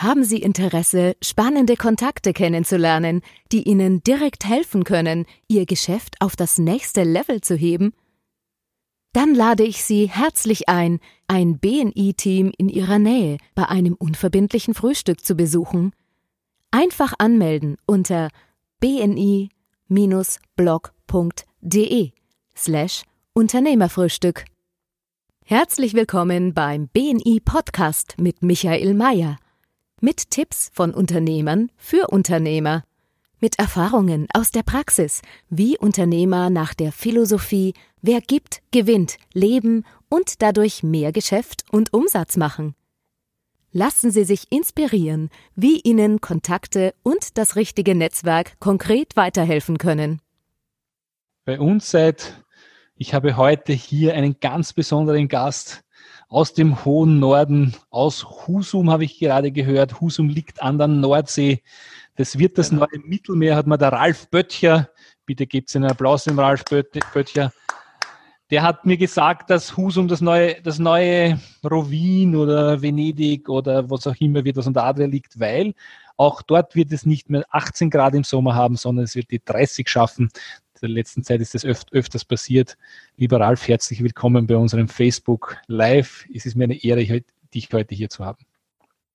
Haben Sie Interesse, spannende Kontakte kennenzulernen, die Ihnen direkt helfen können, Ihr Geschäft auf das nächste Level zu heben? Dann lade ich Sie herzlich ein, ein BNI-Team in Ihrer Nähe bei einem unverbindlichen Frühstück zu besuchen. Einfach anmelden unter bni-blog.de slash Unternehmerfrühstück. Herzlich willkommen beim BNI Podcast mit Michael Mayer. Mit Tipps von Unternehmern für Unternehmer. Mit Erfahrungen aus der Praxis, wie Unternehmer nach der Philosophie Wer gibt, gewinnt, leben und dadurch mehr Geschäft und Umsatz machen. Lassen Sie sich inspirieren, wie Ihnen Kontakte und das richtige Netzwerk konkret weiterhelfen können. Bei uns seit, ich habe heute hier einen ganz besonderen Gast, aus dem hohen Norden, aus Husum habe ich gerade gehört. Husum liegt an der Nordsee. Das wird das genau. neue Mittelmeer, hat mir der Ralf Böttcher, bitte gebt einen Applaus dem Ralf Böttcher, der hat mir gesagt, dass Husum das neue, das neue Rovin oder Venedig oder was auch immer wird, was an der Adria liegt, weil auch dort wird es nicht mehr 18 Grad im Sommer haben, sondern es wird die 30 schaffen der letzten Zeit ist das öf öfters passiert. Lieber Ralf, herzlich willkommen bei unserem Facebook Live. Es ist mir eine Ehre, dich heute hier zu haben.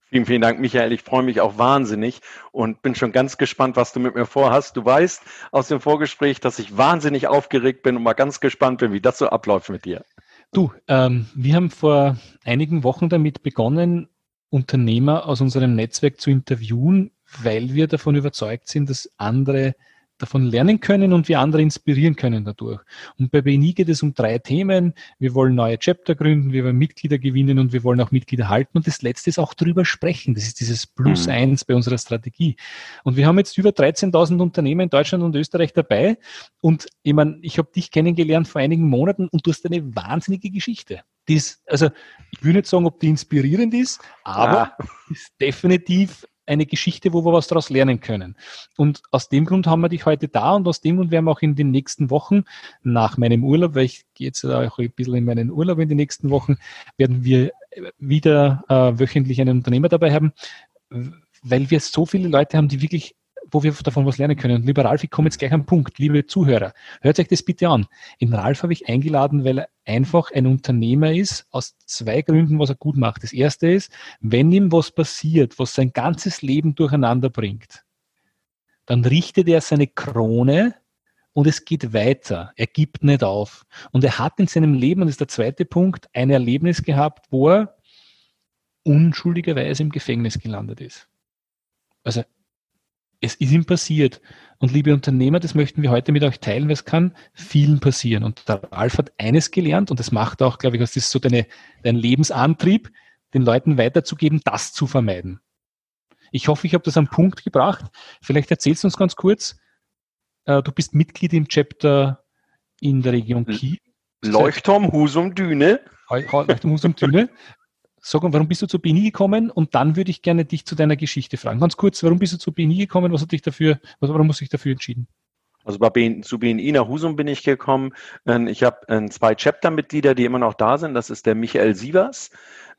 Vielen, vielen Dank, Michael. Ich freue mich auch wahnsinnig und bin schon ganz gespannt, was du mit mir vorhast. Du weißt aus dem Vorgespräch, dass ich wahnsinnig aufgeregt bin und mal ganz gespannt bin, wie das so abläuft mit dir. Du, ähm, wir haben vor einigen Wochen damit begonnen, Unternehmer aus unserem Netzwerk zu interviewen, weil wir davon überzeugt sind, dass andere davon lernen können und wir andere inspirieren können dadurch. Und bei BNI geht es um drei Themen. Wir wollen neue Chapter gründen, wir wollen Mitglieder gewinnen und wir wollen auch Mitglieder halten. Und das letzte ist auch drüber sprechen. Das ist dieses Plus mhm. eins bei unserer Strategie. Und wir haben jetzt über 13.000 Unternehmen in Deutschland und Österreich dabei. Und ich meine, ich habe dich kennengelernt vor einigen Monaten und du hast eine wahnsinnige Geschichte. Die ist, also ich will nicht sagen, ob die inspirierend ist, aber ja. ist definitiv eine Geschichte, wo wir was daraus lernen können. Und aus dem Grund haben wir dich heute da und aus dem Grund werden wir auch in den nächsten Wochen nach meinem Urlaub, weil ich gehe jetzt auch ein bisschen in meinen Urlaub in den nächsten Wochen, werden wir wieder äh, wöchentlich einen Unternehmer dabei haben, weil wir so viele Leute haben, die wirklich wo wir davon was lernen können. Und lieber Ralf, ich komme jetzt gleich am Punkt. Liebe Zuhörer, hört euch das bitte an. Den Ralf habe ich eingeladen, weil er einfach ein Unternehmer ist, aus zwei Gründen, was er gut macht. Das erste ist, wenn ihm was passiert, was sein ganzes Leben durcheinander bringt, dann richtet er seine Krone und es geht weiter. Er gibt nicht auf. Und er hat in seinem Leben, und das ist der zweite Punkt, ein Erlebnis gehabt, wo er unschuldigerweise im Gefängnis gelandet ist. Also es ist ihm passiert. Und liebe Unternehmer, das möchten wir heute mit euch teilen, weil es kann vielen passieren. Und der Ralf hat eines gelernt und das macht auch, glaube ich, das ist so deine, dein Lebensantrieb, den Leuten weiterzugeben, das zu vermeiden. Ich hoffe, ich habe das am Punkt gebracht. Vielleicht erzählst du uns ganz kurz, äh, du bist Mitglied im Chapter in der Region Kiel. Leuchtturm Husum Düne. Leuchtturm Husum Düne. Sag, warum bist du zu BNI gekommen? Und dann würde ich gerne dich zu deiner Geschichte fragen. Ganz kurz, warum bist du zu BNI gekommen? Was hat dich dafür, warum hast du dich dafür entschieden? Also bei BN, zu BNI nach Husum bin ich gekommen. Ähm, ich habe ähm, zwei Chapter-Mitglieder, die immer noch da sind. Das ist der Michael Sievers,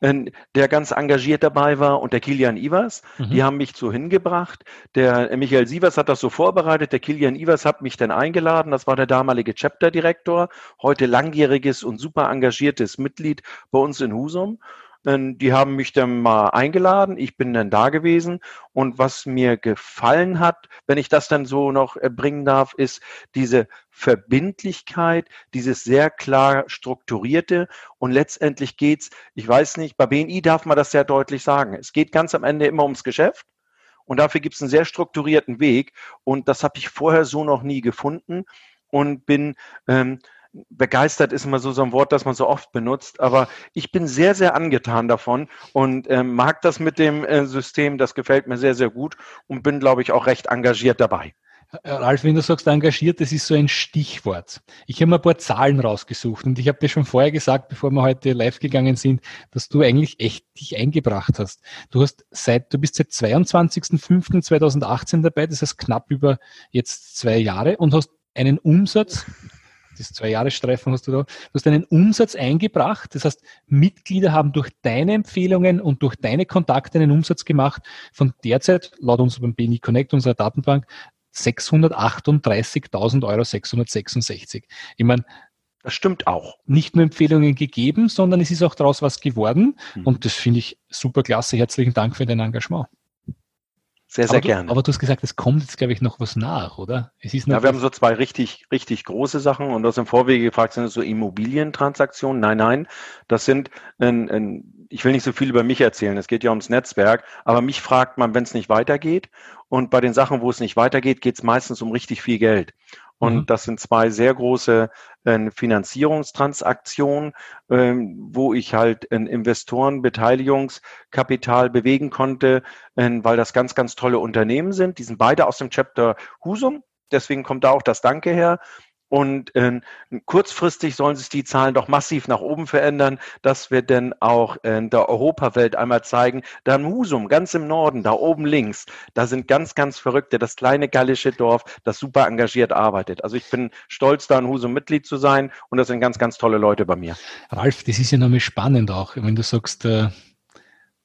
ähm, der ganz engagiert dabei war, und der Kilian Ivers. Mhm. Die haben mich so hingebracht. Der äh, Michael Sievers hat das so vorbereitet. Der Kilian Ivers hat mich dann eingeladen. Das war der damalige Chapter-Direktor, heute langjähriges und super engagiertes Mitglied bei uns in Husum. Die haben mich dann mal eingeladen. Ich bin dann da gewesen. Und was mir gefallen hat, wenn ich das dann so noch bringen darf, ist diese Verbindlichkeit, dieses sehr klar strukturierte. Und letztendlich geht's, ich weiß nicht, bei BNI darf man das sehr deutlich sagen. Es geht ganz am Ende immer ums Geschäft. Und dafür gibt es einen sehr strukturierten Weg. Und das habe ich vorher so noch nie gefunden und bin ähm, begeistert ist immer so, so ein Wort, das man so oft benutzt, aber ich bin sehr, sehr angetan davon und äh, mag das mit dem äh, System, das gefällt mir sehr, sehr gut und bin, glaube ich, auch recht engagiert dabei. Äh, Ralf, wenn du sagst engagiert, das ist so ein Stichwort. Ich habe mir ein paar Zahlen rausgesucht und ich habe dir schon vorher gesagt, bevor wir heute live gegangen sind, dass du eigentlich echt dich eingebracht hast. Du hast seit, du bist seit 22.05.2018 dabei, das heißt knapp über jetzt zwei Jahre und hast einen Umsatz das Zwei-Jahres-Streifen hast du da. Du hast einen Umsatz eingebracht. Das heißt, Mitglieder haben durch deine Empfehlungen und durch deine Kontakte einen Umsatz gemacht von derzeit, laut unserem BNI Connect, unserer Datenbank, 638.000 Euro 666. Ich meine, das stimmt auch. Nicht nur Empfehlungen gegeben, sondern es ist auch daraus was geworden. Mhm. Und das finde ich super klasse. Herzlichen Dank für dein Engagement. Sehr, sehr aber gerne. aber du hast gesagt, es kommt jetzt, glaube ich, noch was nach, oder? Es ist ja, wir haben so zwei richtig, richtig große Sachen und du hast im Vorwege gefragt, sind das so Immobilientransaktionen? Nein, nein. Das sind, ein, ein, ich will nicht so viel über mich erzählen, es geht ja ums Netzwerk, aber mich fragt man, wenn es nicht weitergeht. Und bei den Sachen, wo es nicht weitergeht, geht es meistens um richtig viel Geld. Und mhm. das sind zwei sehr große äh, Finanzierungstransaktionen, ähm, wo ich halt ein Investorenbeteiligungskapital bewegen konnte, äh, weil das ganz, ganz tolle Unternehmen sind. Die sind beide aus dem Chapter Husum. Deswegen kommt da auch das Danke her. Und äh, kurzfristig sollen sich die Zahlen doch massiv nach oben verändern, dass wir denn auch in der Europawelt einmal zeigen, da Husum, ganz im Norden, da oben links, da sind ganz, ganz Verrückte, das kleine gallische Dorf, das super engagiert arbeitet. Also ich bin stolz, da in Husum Mitglied zu sein und das sind ganz, ganz tolle Leute bei mir. Ralf, das ist ja nochmal spannend auch, wenn du sagst, äh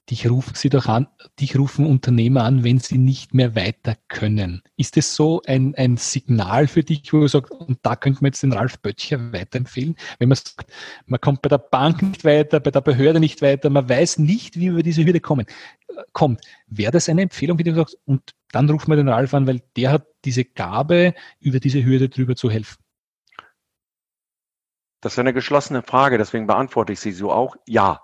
dich rufen sie doch an, dich rufen Unternehmer an, wenn sie nicht mehr weiter können. Ist es so ein, ein Signal für dich, wo du sagst, und da könnte man jetzt den Ralf Böttcher weiterempfehlen, wenn man sagt, man kommt bei der Bank nicht weiter, bei der Behörde nicht weiter, man weiß nicht, wie wir über diese Hürde kommen, kommt. Wäre das eine Empfehlung, wie du sagst, und dann ruft man den Ralf an, weil der hat diese Gabe, über diese Hürde drüber zu helfen? Das ist eine geschlossene Frage, deswegen beantworte ich sie so auch. Ja,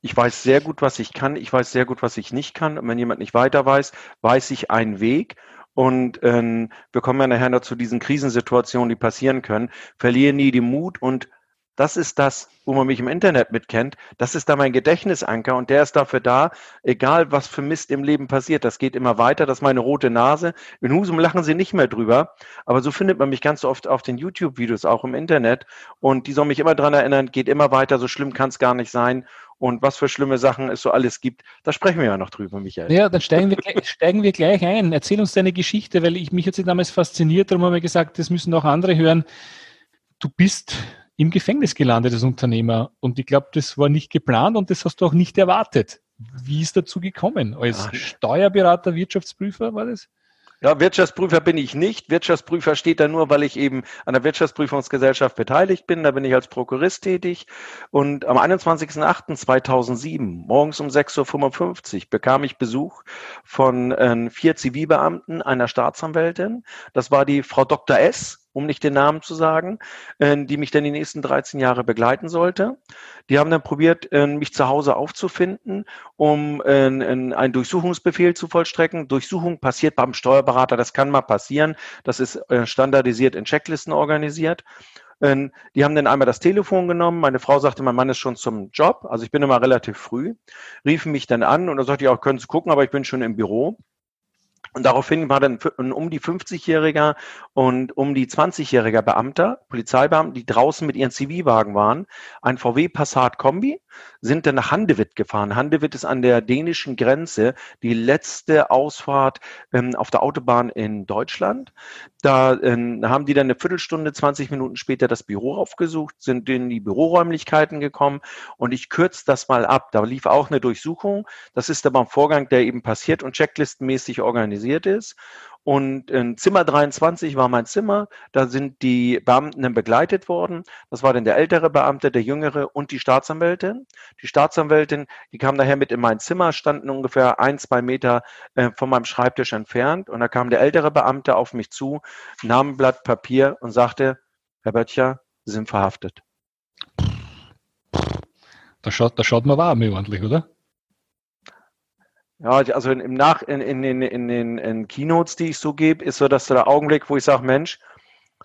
ich weiß sehr gut, was ich kann. Ich weiß sehr gut, was ich nicht kann. Und wenn jemand nicht weiter weiß, weiß ich einen Weg. Und ähm, wir kommen ja nachher noch zu diesen Krisensituationen, die passieren können. Verliere nie den Mut und das ist das, wo man mich im Internet mitkennt. Das ist da mein Gedächtnisanker und der ist dafür da, egal was für Mist im Leben passiert. Das geht immer weiter. Das ist meine rote Nase. In Husum lachen sie nicht mehr drüber. Aber so findet man mich ganz oft auf den YouTube-Videos, auch im Internet. Und die soll mich immer dran erinnern, geht immer weiter. So schlimm kann es gar nicht sein und was für schlimme Sachen es so alles gibt. Da sprechen wir ja noch drüber, Michael. Ja, dann steigen wir, steigen wir gleich ein. Erzähl uns deine Geschichte, weil ich mich sie damals fasziniert, darum haben wir gesagt, das müssen auch andere hören. Du bist im Gefängnis gelandet als Unternehmer und ich glaube, das war nicht geplant und das hast du auch nicht erwartet. Wie ist dazu gekommen? Als Ach. Steuerberater, Wirtschaftsprüfer war das? Ja, Wirtschaftsprüfer bin ich nicht. Wirtschaftsprüfer steht da nur, weil ich eben an der Wirtschaftsprüfungsgesellschaft beteiligt bin. Da bin ich als Prokurist tätig. Und am 21.08.2007, morgens um 6.55 Uhr, bekam ich Besuch von äh, vier Zivilbeamten, einer Staatsanwältin. Das war die Frau Dr. S., um nicht den Namen zu sagen, äh, die mich dann die nächsten 13 Jahre begleiten sollte. Die haben dann probiert, äh, mich zu Hause aufzufinden, um äh, einen Durchsuchungsbefehl zu vollstrecken. Durchsuchung passiert beim Steuerberater, das kann mal passieren. Das ist standardisiert in Checklisten organisiert. Die haben dann einmal das Telefon genommen. Meine Frau sagte, mein Mann ist schon zum Job. Also ich bin immer relativ früh. Riefen mich dann an und da sagte ich auch, können Sie gucken, aber ich bin schon im Büro. Und daraufhin war dann ein um die 50-jähriger und um die 20-jähriger Beamter, Polizeibeamten, die draußen mit ihren Zivilwagen waren, ein VW Passat Kombi, sind dann nach Handewitt gefahren. Handewitt ist an der dänischen Grenze die letzte Ausfahrt ähm, auf der Autobahn in Deutschland. Da ähm, haben die dann eine Viertelstunde, 20 Minuten später das Büro aufgesucht, sind in die Büroräumlichkeiten gekommen und ich kürze das mal ab. Da lief auch eine Durchsuchung. Das ist aber ein Vorgang, der eben passiert und checklistenmäßig organisiert ist. Und in Zimmer 23 war mein Zimmer. Da sind die Beamten dann begleitet worden. Das war dann der ältere Beamte, der jüngere und die Staatsanwältin. Die Staatsanwältin, die kam daher mit in mein Zimmer, standen ungefähr ein, zwei Meter äh, von meinem Schreibtisch entfernt. Und da kam der ältere Beamte auf mich zu, nahm ein Blatt Papier und sagte, Herr Böttcher, Sie sind verhaftet. Da schaut, da schaut man warm ordentlich, oder? Ja, also im Nach, in, in, in, in den in Keynotes, die ich so gebe, ist so, dass der Augenblick, wo ich sage, Mensch,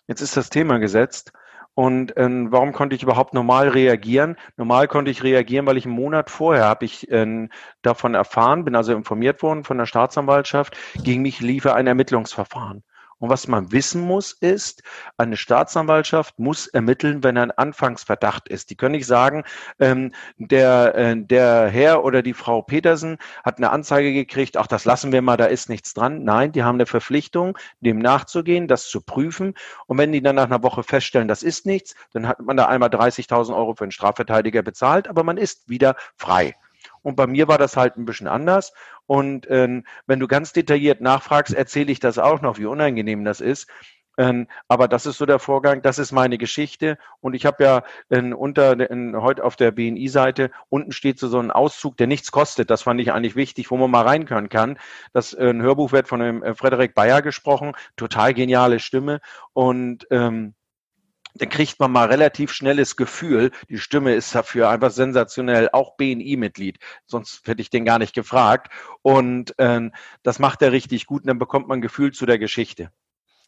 jetzt ist das Thema gesetzt. Und ähm, warum konnte ich überhaupt normal reagieren? Normal konnte ich reagieren, weil ich einen Monat vorher habe ich ähm, davon erfahren, bin also informiert worden von der Staatsanwaltschaft, gegen mich liefe ein Ermittlungsverfahren. Und was man wissen muss, ist, eine Staatsanwaltschaft muss ermitteln, wenn ein Anfangsverdacht ist. Die können nicht sagen, ähm, der, äh, der Herr oder die Frau Petersen hat eine Anzeige gekriegt, ach, das lassen wir mal, da ist nichts dran. Nein, die haben eine Verpflichtung, dem nachzugehen, das zu prüfen. Und wenn die dann nach einer Woche feststellen, das ist nichts, dann hat man da einmal 30.000 Euro für einen Strafverteidiger bezahlt, aber man ist wieder frei. Und bei mir war das halt ein bisschen anders. Und ähm, wenn du ganz detailliert nachfragst, erzähle ich das auch noch, wie unangenehm das ist. Ähm, aber das ist so der Vorgang, das ist meine Geschichte. Und ich habe ja in, unter in, heute auf der BNI-Seite, unten steht so, so ein Auszug, der nichts kostet. Das fand ich eigentlich wichtig, wo man mal reinkönnen kann. Das äh, ein Hörbuch wird von dem äh, Frederik Bayer gesprochen, total geniale Stimme. Und ähm, dann kriegt man mal relativ schnelles Gefühl. Die Stimme ist dafür einfach sensationell, auch BNI-Mitglied. Sonst hätte ich den gar nicht gefragt. Und ähm, das macht er richtig gut und dann bekommt man Gefühl zu der Geschichte.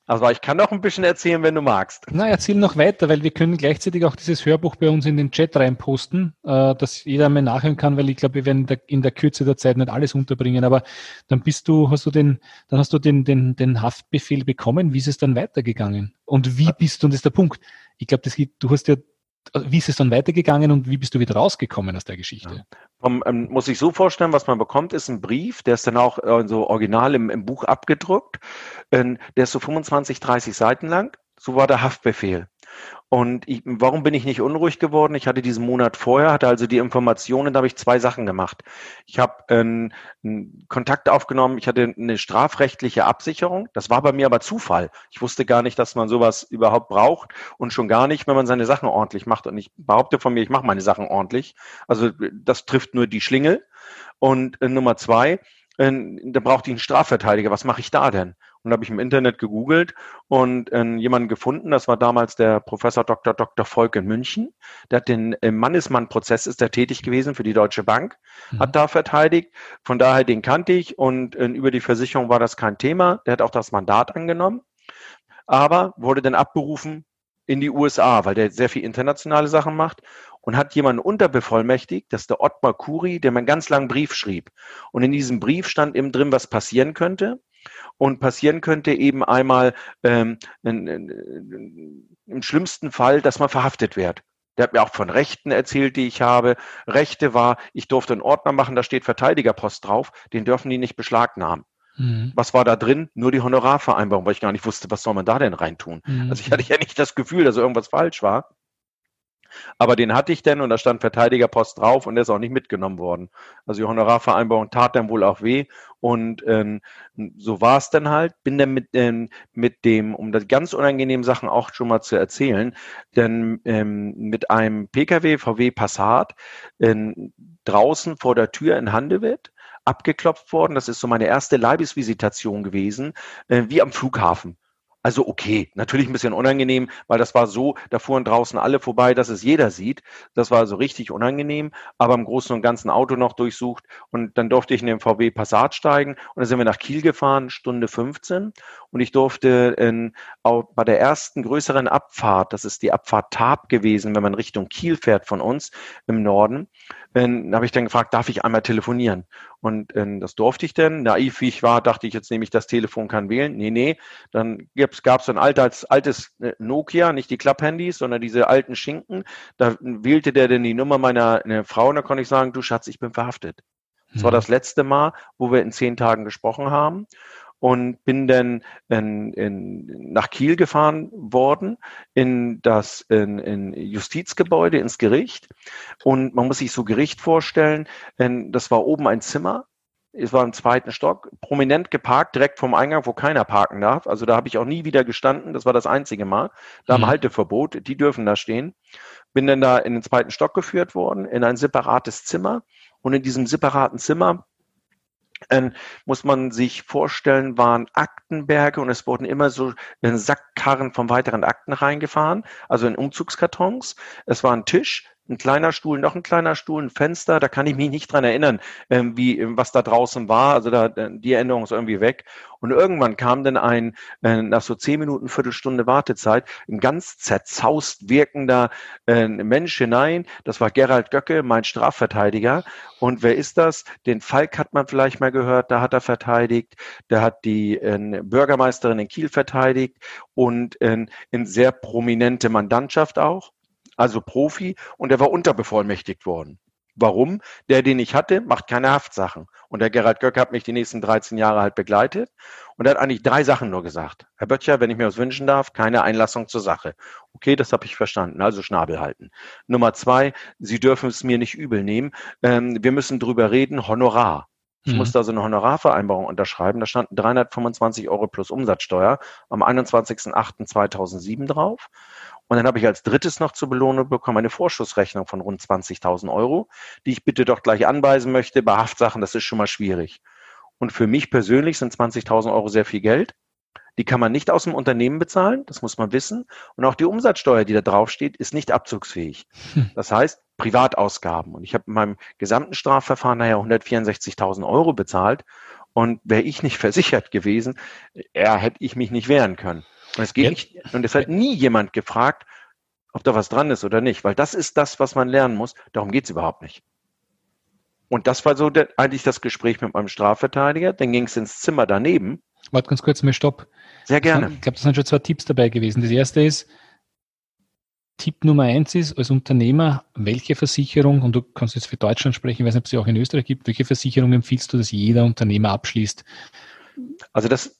Also ich kann noch ein bisschen erzählen, wenn du magst. Na, erzähl noch weiter, weil wir können gleichzeitig auch dieses Hörbuch bei uns in den Chat reinposten, äh, dass jeder mal nachhören kann, weil ich glaube, wir werden in der, in der, Kürze der Zeit nicht alles unterbringen. Aber dann bist du, hast du den, dann hast du den, den, den Haftbefehl bekommen. Wie ist es dann weitergegangen? Und wie bist du, und das ist der Punkt. Ich glaube, du hast ja wie ist es dann weitergegangen und wie bist du wieder rausgekommen aus der Geschichte? Ja. Um, ähm, muss ich so vorstellen, was man bekommt, ist ein Brief, der ist dann auch äh, so original im, im Buch abgedruckt. Ähm, der ist so 25, 30 Seiten lang. So war der Haftbefehl. Und ich, warum bin ich nicht unruhig geworden? Ich hatte diesen Monat vorher, hatte also die Informationen, da habe ich zwei Sachen gemacht. Ich habe ähm, einen Kontakt aufgenommen, ich hatte eine strafrechtliche Absicherung. Das war bei mir aber Zufall. Ich wusste gar nicht, dass man sowas überhaupt braucht und schon gar nicht, wenn man seine Sachen ordentlich macht. Und ich behaupte von mir, ich mache meine Sachen ordentlich. Also das trifft nur die Schlingel. Und äh, Nummer zwei, äh, da brauchte ich einen Strafverteidiger. Was mache ich da denn? Und habe ich im Internet gegoogelt und äh, jemanden gefunden, das war damals der Professor Dr. Dr. Volk in München. Der hat den im Mannesmann-Prozess ist der tätig gewesen für die Deutsche Bank, mhm. hat da verteidigt. Von daher den kannte ich und äh, über die Versicherung war das kein Thema. Der hat auch das Mandat angenommen, aber wurde dann abberufen in die USA, weil der sehr viel internationale Sachen macht und hat jemanden unterbevollmächtigt, das ist der Ottmar Kuri, der mir einen ganz langen Brief schrieb. Und in diesem Brief stand eben drin, was passieren könnte. Und passieren könnte eben einmal ähm, in, in, im schlimmsten Fall, dass man verhaftet wird. Der hat mir auch von Rechten erzählt, die ich habe. Rechte war, ich durfte einen Ordner machen, da steht Verteidigerpost drauf, den dürfen die nicht beschlagnahmen. Mhm. Was war da drin? Nur die Honorarvereinbarung, weil ich gar nicht wusste, was soll man da denn reintun. Mhm. Also ich hatte ja nicht das Gefühl, dass irgendwas falsch war. Aber den hatte ich denn und da stand Verteidigerpost drauf und der ist auch nicht mitgenommen worden. Also die Honorarvereinbarung tat dann wohl auch weh und ähm, so war es dann halt. Bin dann mit, ähm, mit dem, um das ganz unangenehmen Sachen auch schon mal zu erzählen, denn ähm, mit einem Pkw, VW Passat, äh, draußen vor der Tür in Handewitt abgeklopft worden. Das ist so meine erste Leibesvisitation gewesen, äh, wie am Flughafen. Also okay, natürlich ein bisschen unangenehm, weil das war so, da fuhren draußen alle vorbei, dass es jeder sieht. Das war also richtig unangenehm, aber im Großen und Ganzen Auto noch durchsucht und dann durfte ich in den VW Passat steigen und dann sind wir nach Kiel gefahren, Stunde 15 und ich durfte in, bei der ersten größeren Abfahrt, das ist die Abfahrt Tab gewesen, wenn man Richtung Kiel fährt von uns im Norden, dann habe ich dann gefragt, darf ich einmal telefonieren? Und äh, das durfte ich denn. Naiv wie ich war, dachte ich, jetzt nehme ich das Telefon, kann wählen. Nee, nee. Dann gab es so ein altes, altes äh, Nokia, nicht die Klapphandys, sondern diese alten Schinken. Da wählte der denn die Nummer meiner Frau und da konnte ich sagen, du Schatz, ich bin verhaftet. Das war mhm. das letzte Mal, wo wir in zehn Tagen gesprochen haben und bin dann in, in, nach Kiel gefahren worden, in das in, in Justizgebäude, ins Gericht. Und man muss sich so Gericht vorstellen, denn das war oben ein Zimmer, es war im zweiten Stock, prominent geparkt, direkt vom Eingang, wo keiner parken darf. Also da habe ich auch nie wieder gestanden. Das war das einzige Mal. Da mhm. haben Halteverbot, die dürfen da stehen. Bin dann da in den zweiten Stock geführt worden, in ein separates Zimmer. Und in diesem separaten Zimmer muss man sich vorstellen, waren Aktenberge und es wurden immer so in Sackkarren von weiteren Akten reingefahren, also in Umzugskartons. Es war ein Tisch, ein kleiner Stuhl, noch ein kleiner Stuhl, ein Fenster, da kann ich mich nicht dran erinnern, ähm, wie, was da draußen war. Also da, die Erinnerung ist irgendwie weg. Und irgendwann kam dann ein, äh, nach so zehn Minuten, Viertelstunde Wartezeit, ein ganz zerzaust wirkender äh, Mensch hinein. Das war Gerald Göcke, mein Strafverteidiger. Und wer ist das? Den Falk hat man vielleicht mal gehört, da hat er verteidigt. Der hat die äh, Bürgermeisterin in Kiel verteidigt und äh, in sehr prominente Mandantschaft auch also Profi, und er war unterbevollmächtigt worden. Warum? Der, den ich hatte, macht keine Haftsachen. Und der Gerhard Göcke hat mich die nächsten 13 Jahre halt begleitet. Und er hat eigentlich drei Sachen nur gesagt. Herr Böttcher, wenn ich mir was wünschen darf, keine Einlassung zur Sache. Okay, das habe ich verstanden. Also Schnabel halten. Nummer zwei, Sie dürfen es mir nicht übel nehmen. Ähm, wir müssen drüber reden, Honorar. Ich mhm. musste also eine Honorarvereinbarung unterschreiben. Da standen 325 Euro plus Umsatzsteuer am 21.08.2007 drauf. Und dann habe ich als drittes noch zur Belohnung bekommen eine Vorschussrechnung von rund 20.000 Euro, die ich bitte doch gleich anweisen möchte. Bei Haftsachen, das ist schon mal schwierig. Und für mich persönlich sind 20.000 Euro sehr viel Geld. Die kann man nicht aus dem Unternehmen bezahlen, das muss man wissen. Und auch die Umsatzsteuer, die da draufsteht, ist nicht abzugsfähig. Hm. Das heißt, Privatausgaben. Und ich habe in meinem gesamten Strafverfahren nachher 164.000 Euro bezahlt. Und wäre ich nicht versichert gewesen, ja, hätte ich mich nicht wehren können. Und es geht nicht, und es hat nie jemand gefragt, ob da was dran ist oder nicht, weil das ist das, was man lernen muss. Darum geht es überhaupt nicht. Und das war so der, eigentlich das Gespräch mit meinem Strafverteidiger. Dann ging es ins Zimmer daneben. Warte ganz kurz, mal stopp. Sehr gerne. Ich glaube, das sind schon zwei Tipps dabei gewesen. Das erste ist, Tipp Nummer eins ist, als Unternehmer, welche Versicherung, und du kannst jetzt für Deutschland sprechen, ich weiß nicht, ob es sie auch in Österreich gibt, welche Versicherung empfiehlst du, dass jeder Unternehmer abschließt? Also das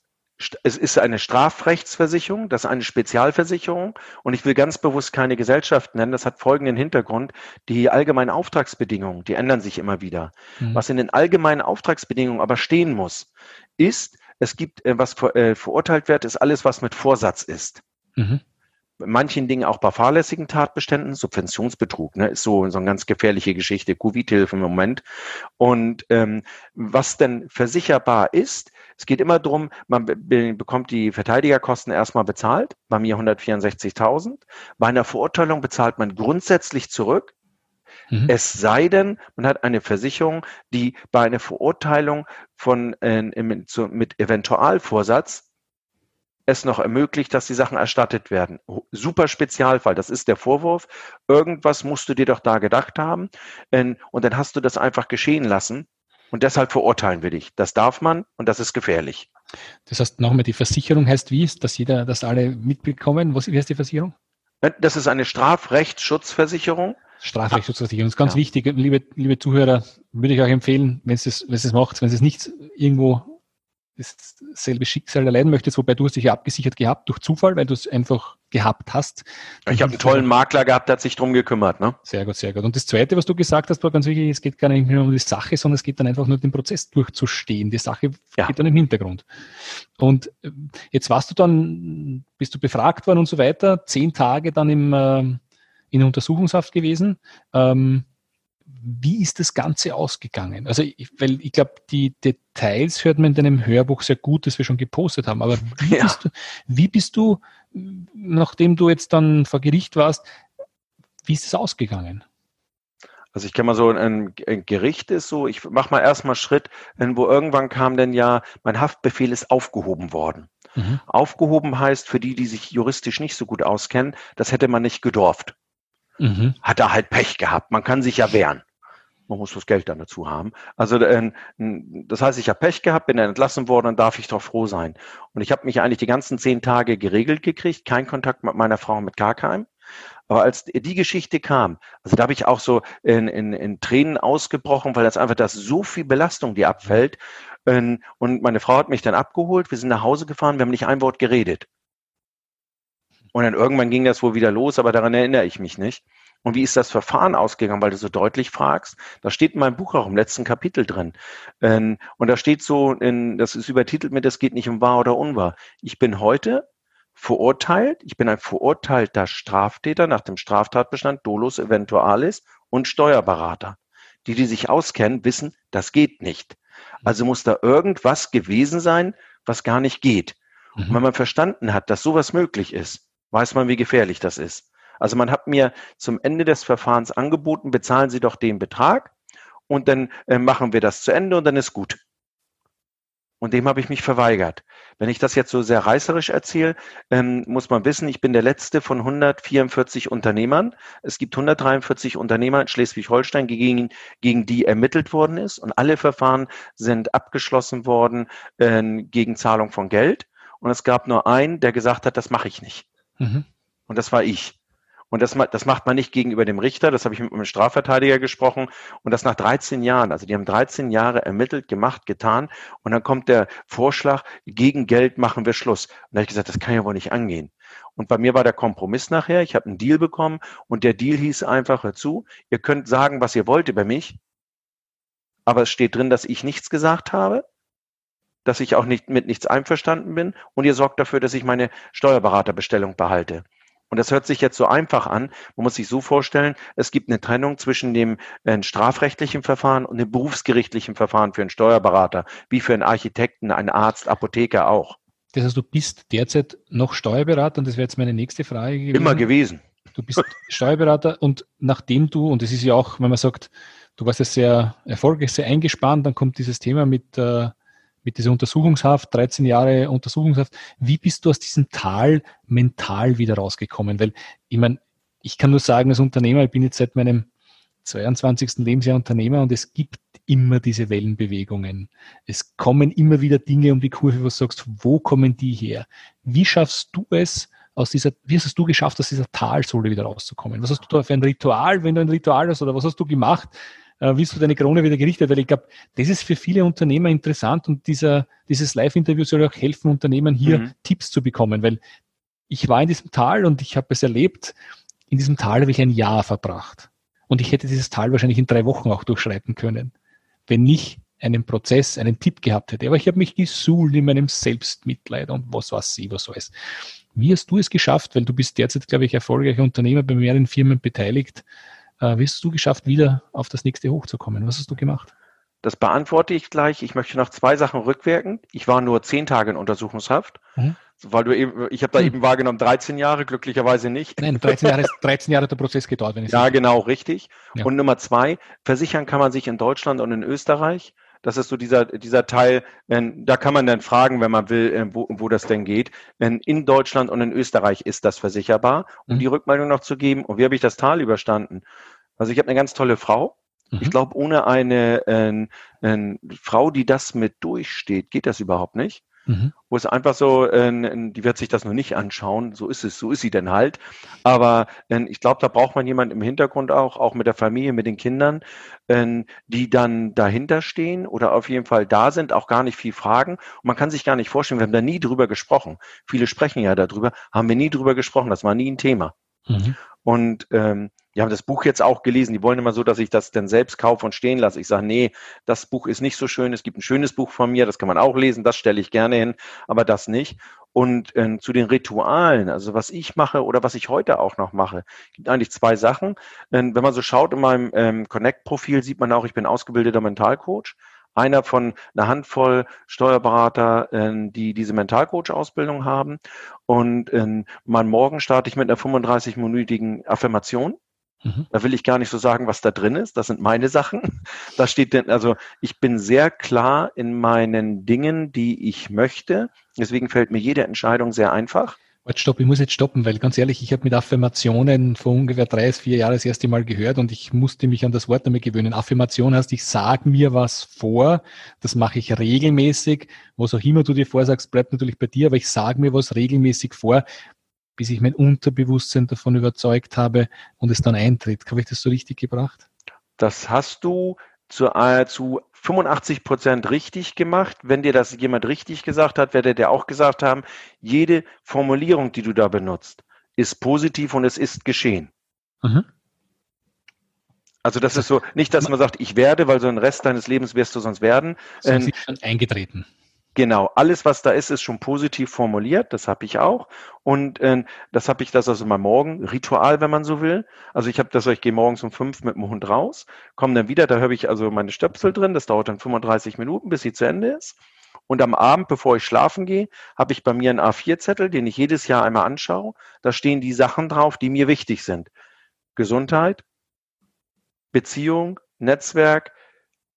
es ist eine Strafrechtsversicherung, das ist eine Spezialversicherung und ich will ganz bewusst keine Gesellschaft nennen. Das hat folgenden Hintergrund. Die allgemeinen Auftragsbedingungen, die ändern sich immer wieder. Mhm. Was in den allgemeinen Auftragsbedingungen aber stehen muss, ist, es gibt, äh, was ver, äh, verurteilt wird, ist alles, was mit Vorsatz ist. Mhm manchen Dingen auch bei fahrlässigen Tatbeständen, Subventionsbetrug, ne, ist so, so eine ganz gefährliche Geschichte, Covid-Hilfe im Moment. Und ähm, was denn versicherbar ist, es geht immer darum, man be bekommt die Verteidigerkosten erstmal bezahlt, bei mir 164.000. Bei einer Verurteilung bezahlt man grundsätzlich zurück, Mhm. Es sei denn, man hat eine Versicherung, die bei einer Verurteilung von äh, mit Eventualvorsatz es noch ermöglicht, dass die Sachen erstattet werden. Super Spezialfall, das ist der Vorwurf. Irgendwas musst du dir doch da gedacht haben ähm, und dann hast du das einfach geschehen lassen und deshalb verurteilen wir dich. Das darf man und das ist gefährlich. Das heißt, nochmal, die Versicherung heißt wie? Dass jeder, dass alle mitbekommen? Was, wie heißt die Versicherung? Äh, das ist eine Strafrechtsschutzversicherung. Strafrechtsschutzversicherung ist ganz ja. wichtig. Liebe, liebe Zuhörer, würde ich euch empfehlen, wenn es es macht, wenn es nicht irgendwo dasselbe Schicksal erleiden möchtest, wobei du hast dich ja abgesichert gehabt durch Zufall, weil du es einfach gehabt hast. Ich habe einen tollen Makler gehabt, der hat sich drum gekümmert. Ne? Sehr gut, sehr gut. Und das Zweite, was du gesagt hast, war ganz wichtig, es geht gar nicht mehr um die Sache, sondern es geht dann einfach nur den Prozess durchzustehen. Die Sache ja. geht dann im Hintergrund. Und äh, jetzt warst du dann, bist du befragt worden und so weiter, zehn Tage dann im, äh, in Untersuchungshaft gewesen. Ähm, wie ist das Ganze ausgegangen? Also, ich, weil ich glaube, die Details hört man in deinem Hörbuch sehr gut, das wir schon gepostet haben. Aber wie, ja. bist, du, wie bist du, nachdem du jetzt dann vor Gericht warst, wie ist es ausgegangen? Also ich kenne mal so, ein, ein, Gericht ist so, ich mache mal erstmal Schritt, wo irgendwann kam denn ja, mein Haftbefehl ist aufgehoben worden. Mhm. Aufgehoben heißt, für die, die sich juristisch nicht so gut auskennen, das hätte man nicht gedurft. Mhm. Hat er halt Pech gehabt. Man kann sich ja wehren. Man muss das Geld dann dazu haben. Also äh, das heißt, ich habe Pech gehabt, bin dann entlassen worden und darf ich doch froh sein. Und ich habe mich eigentlich die ganzen zehn Tage geregelt gekriegt, kein Kontakt mit meiner Frau mit Karkheim. Aber als die Geschichte kam, also da habe ich auch so in, in, in Tränen ausgebrochen, weil das einfach das so viel Belastung, die abfällt. Und meine Frau hat mich dann abgeholt, wir sind nach Hause gefahren, wir haben nicht ein Wort geredet. Und dann irgendwann ging das wohl wieder los, aber daran erinnere ich mich nicht. Und wie ist das Verfahren ausgegangen, weil du so deutlich fragst? Das steht in meinem Buch auch im letzten Kapitel drin. Ähm, und da steht so, in, das ist übertitelt mit, es geht nicht um wahr oder unwahr. Ich bin heute verurteilt, ich bin ein verurteilter Straftäter nach dem Straftatbestand Dolus Eventualis und Steuerberater. Die, die sich auskennen, wissen, das geht nicht. Also muss da irgendwas gewesen sein, was gar nicht geht. Mhm. Und wenn man verstanden hat, dass sowas möglich ist, weiß man, wie gefährlich das ist. Also man hat mir zum Ende des Verfahrens angeboten, bezahlen Sie doch den Betrag und dann äh, machen wir das zu Ende und dann ist gut. Und dem habe ich mich verweigert. Wenn ich das jetzt so sehr reißerisch erzähle, ähm, muss man wissen, ich bin der letzte von 144 Unternehmern. Es gibt 143 Unternehmer in Schleswig-Holstein, gegen, gegen die ermittelt worden ist. Und alle Verfahren sind abgeschlossen worden äh, gegen Zahlung von Geld. Und es gab nur einen, der gesagt hat, das mache ich nicht. Mhm. Und das war ich. Und das, das macht man nicht gegenüber dem Richter, das habe ich mit einem Strafverteidiger gesprochen. Und das nach 13 Jahren. Also die haben 13 Jahre ermittelt, gemacht, getan. Und dann kommt der Vorschlag, gegen Geld machen wir Schluss. Und da habe ich gesagt, das kann ja wohl nicht angehen. Und bei mir war der Kompromiss nachher. Ich habe einen Deal bekommen und der Deal hieß einfach, hör zu, ihr könnt sagen, was ihr wollt über mich. Aber es steht drin, dass ich nichts gesagt habe dass ich auch nicht mit nichts einverstanden bin und ihr sorgt dafür, dass ich meine Steuerberaterbestellung behalte. Und das hört sich jetzt so einfach an. Man muss sich so vorstellen, es gibt eine Trennung zwischen dem äh, strafrechtlichen Verfahren und dem berufsgerichtlichen Verfahren für einen Steuerberater, wie für einen Architekten, einen Arzt, Apotheker auch. Das heißt, du bist derzeit noch Steuerberater und das wäre jetzt meine nächste Frage gewesen. Immer gewesen. Du bist Steuerberater und nachdem du, und das ist ja auch, wenn man sagt, du warst ja sehr erfolgreich, sehr eingespannt, dann kommt dieses Thema mit äh, mit dieser Untersuchungshaft, 13 Jahre Untersuchungshaft. Wie bist du aus diesem Tal mental wieder rausgekommen? Weil ich meine, ich kann nur sagen, als Unternehmer, ich bin jetzt seit meinem 22. Lebensjahr Unternehmer und es gibt immer diese Wellenbewegungen. Es kommen immer wieder Dinge um die Kurve, wo du sagst, wo kommen die her? Wie schaffst du es, aus dieser, wie hast du geschafft, aus dieser Talsohle wieder rauszukommen? Was hast du da für ein Ritual, wenn du ein Ritual hast, oder was hast du gemacht, äh, wie du deine Krone wieder gerichtet? Weil ich glaube, das ist für viele Unternehmer interessant und dieser, dieses Live-Interview soll auch helfen, Unternehmern hier mhm. Tipps zu bekommen, weil ich war in diesem Tal und ich habe es erlebt, in diesem Tal habe ich ein Jahr verbracht. Und ich hätte dieses Tal wahrscheinlich in drei Wochen auch durchschreiten können, wenn ich einen Prozess, einen Tipp gehabt hätte. Aber ich habe mich gesuhlt in meinem Selbstmitleid und was weiß ich, was alles. Wie hast du es geschafft? Weil du bist derzeit, glaube ich, erfolgreicher Unternehmer bei mehreren Firmen beteiligt. Äh, wie hast du geschafft, wieder auf das nächste hochzukommen? Was hast du gemacht? Das beantworte ich gleich. Ich möchte noch zwei Sachen rückwirken. Ich war nur zehn Tage in Untersuchungshaft, mhm. weil du eben, ich habe da mhm. eben wahrgenommen 13 Jahre, glücklicherweise nicht. Nein, 13 Jahre, 13 Jahre hat der Prozess gedauert, wenn ich Ja, genau, richtig. Ja. Und Nummer zwei, versichern kann man sich in Deutschland und in Österreich. Das ist so dieser, dieser Teil, wenn, da kann man dann fragen, wenn man will, äh, wo, wo das denn geht. Wenn in Deutschland und in Österreich ist das versicherbar, um mhm. die Rückmeldung noch zu geben. Und wie habe ich das Tal überstanden? Also ich habe eine ganz tolle Frau. Mhm. Ich glaube, ohne eine äh, äh, Frau, die das mit durchsteht, geht das überhaupt nicht. Mhm. Wo es einfach so, äh, die wird sich das noch nicht anschauen, so ist es, so ist sie denn halt. Aber äh, ich glaube, da braucht man jemanden im Hintergrund auch, auch mit der Familie, mit den Kindern, äh, die dann dahinter stehen oder auf jeden Fall da sind, auch gar nicht viel fragen. Und man kann sich gar nicht vorstellen, wir haben da nie drüber gesprochen. Viele sprechen ja darüber, haben wir nie drüber gesprochen, das war nie ein Thema. Mhm. Und ähm, die haben das Buch jetzt auch gelesen. Die wollen immer so, dass ich das dann selbst kaufe und stehen lasse. Ich sage, nee, das Buch ist nicht so schön. Es gibt ein schönes Buch von mir, das kann man auch lesen, das stelle ich gerne hin, aber das nicht. Und äh, zu den Ritualen, also was ich mache oder was ich heute auch noch mache, gibt eigentlich zwei Sachen. Äh, wenn man so schaut in meinem ähm, Connect-Profil, sieht man auch, ich bin ausgebildeter Mentalcoach einer von einer Handvoll Steuerberater, äh, die diese Mentalcoach-Ausbildung haben. Und äh, mein Morgen starte ich mit einer 35-minütigen Affirmation. Mhm. Da will ich gar nicht so sagen, was da drin ist. Das sind meine Sachen. Da steht denn, also ich bin sehr klar in meinen Dingen, die ich möchte. Deswegen fällt mir jede Entscheidung sehr einfach. Warte, stopp, ich muss jetzt stoppen, weil ganz ehrlich, ich habe mit Affirmationen vor ungefähr drei, vier Jahren das erste Mal gehört und ich musste mich an das Wort damit gewöhnen. Affirmation heißt, ich sage mir was vor, das mache ich regelmäßig. Was auch immer du dir vorsagst, bleibt natürlich bei dir, aber ich sage mir was regelmäßig vor bis ich mein Unterbewusstsein davon überzeugt habe und es dann eintritt. Habe ich das so richtig gebracht? Das hast du zu, äh, zu 85 Prozent richtig gemacht. Wenn dir das jemand richtig gesagt hat, werde der auch gesagt haben, jede Formulierung, die du da benutzt, ist positiv und es ist geschehen. Mhm. Also das ist so, nicht, dass man sagt, ich werde, weil so ein Rest deines Lebens wirst du sonst werden. So ähm, schon eingetreten. Genau, alles, was da ist, ist schon positiv formuliert. Das habe ich auch. Und äh, das habe ich, das also mein Morgen-Ritual, wenn man so will. Also ich habe das, ich gehe morgens um fünf mit dem Hund raus, komme dann wieder, da habe ich also meine Stöpsel drin. Das dauert dann 35 Minuten, bis sie zu Ende ist. Und am Abend, bevor ich schlafen gehe, habe ich bei mir einen A4-Zettel, den ich jedes Jahr einmal anschaue. Da stehen die Sachen drauf, die mir wichtig sind. Gesundheit, Beziehung, Netzwerk,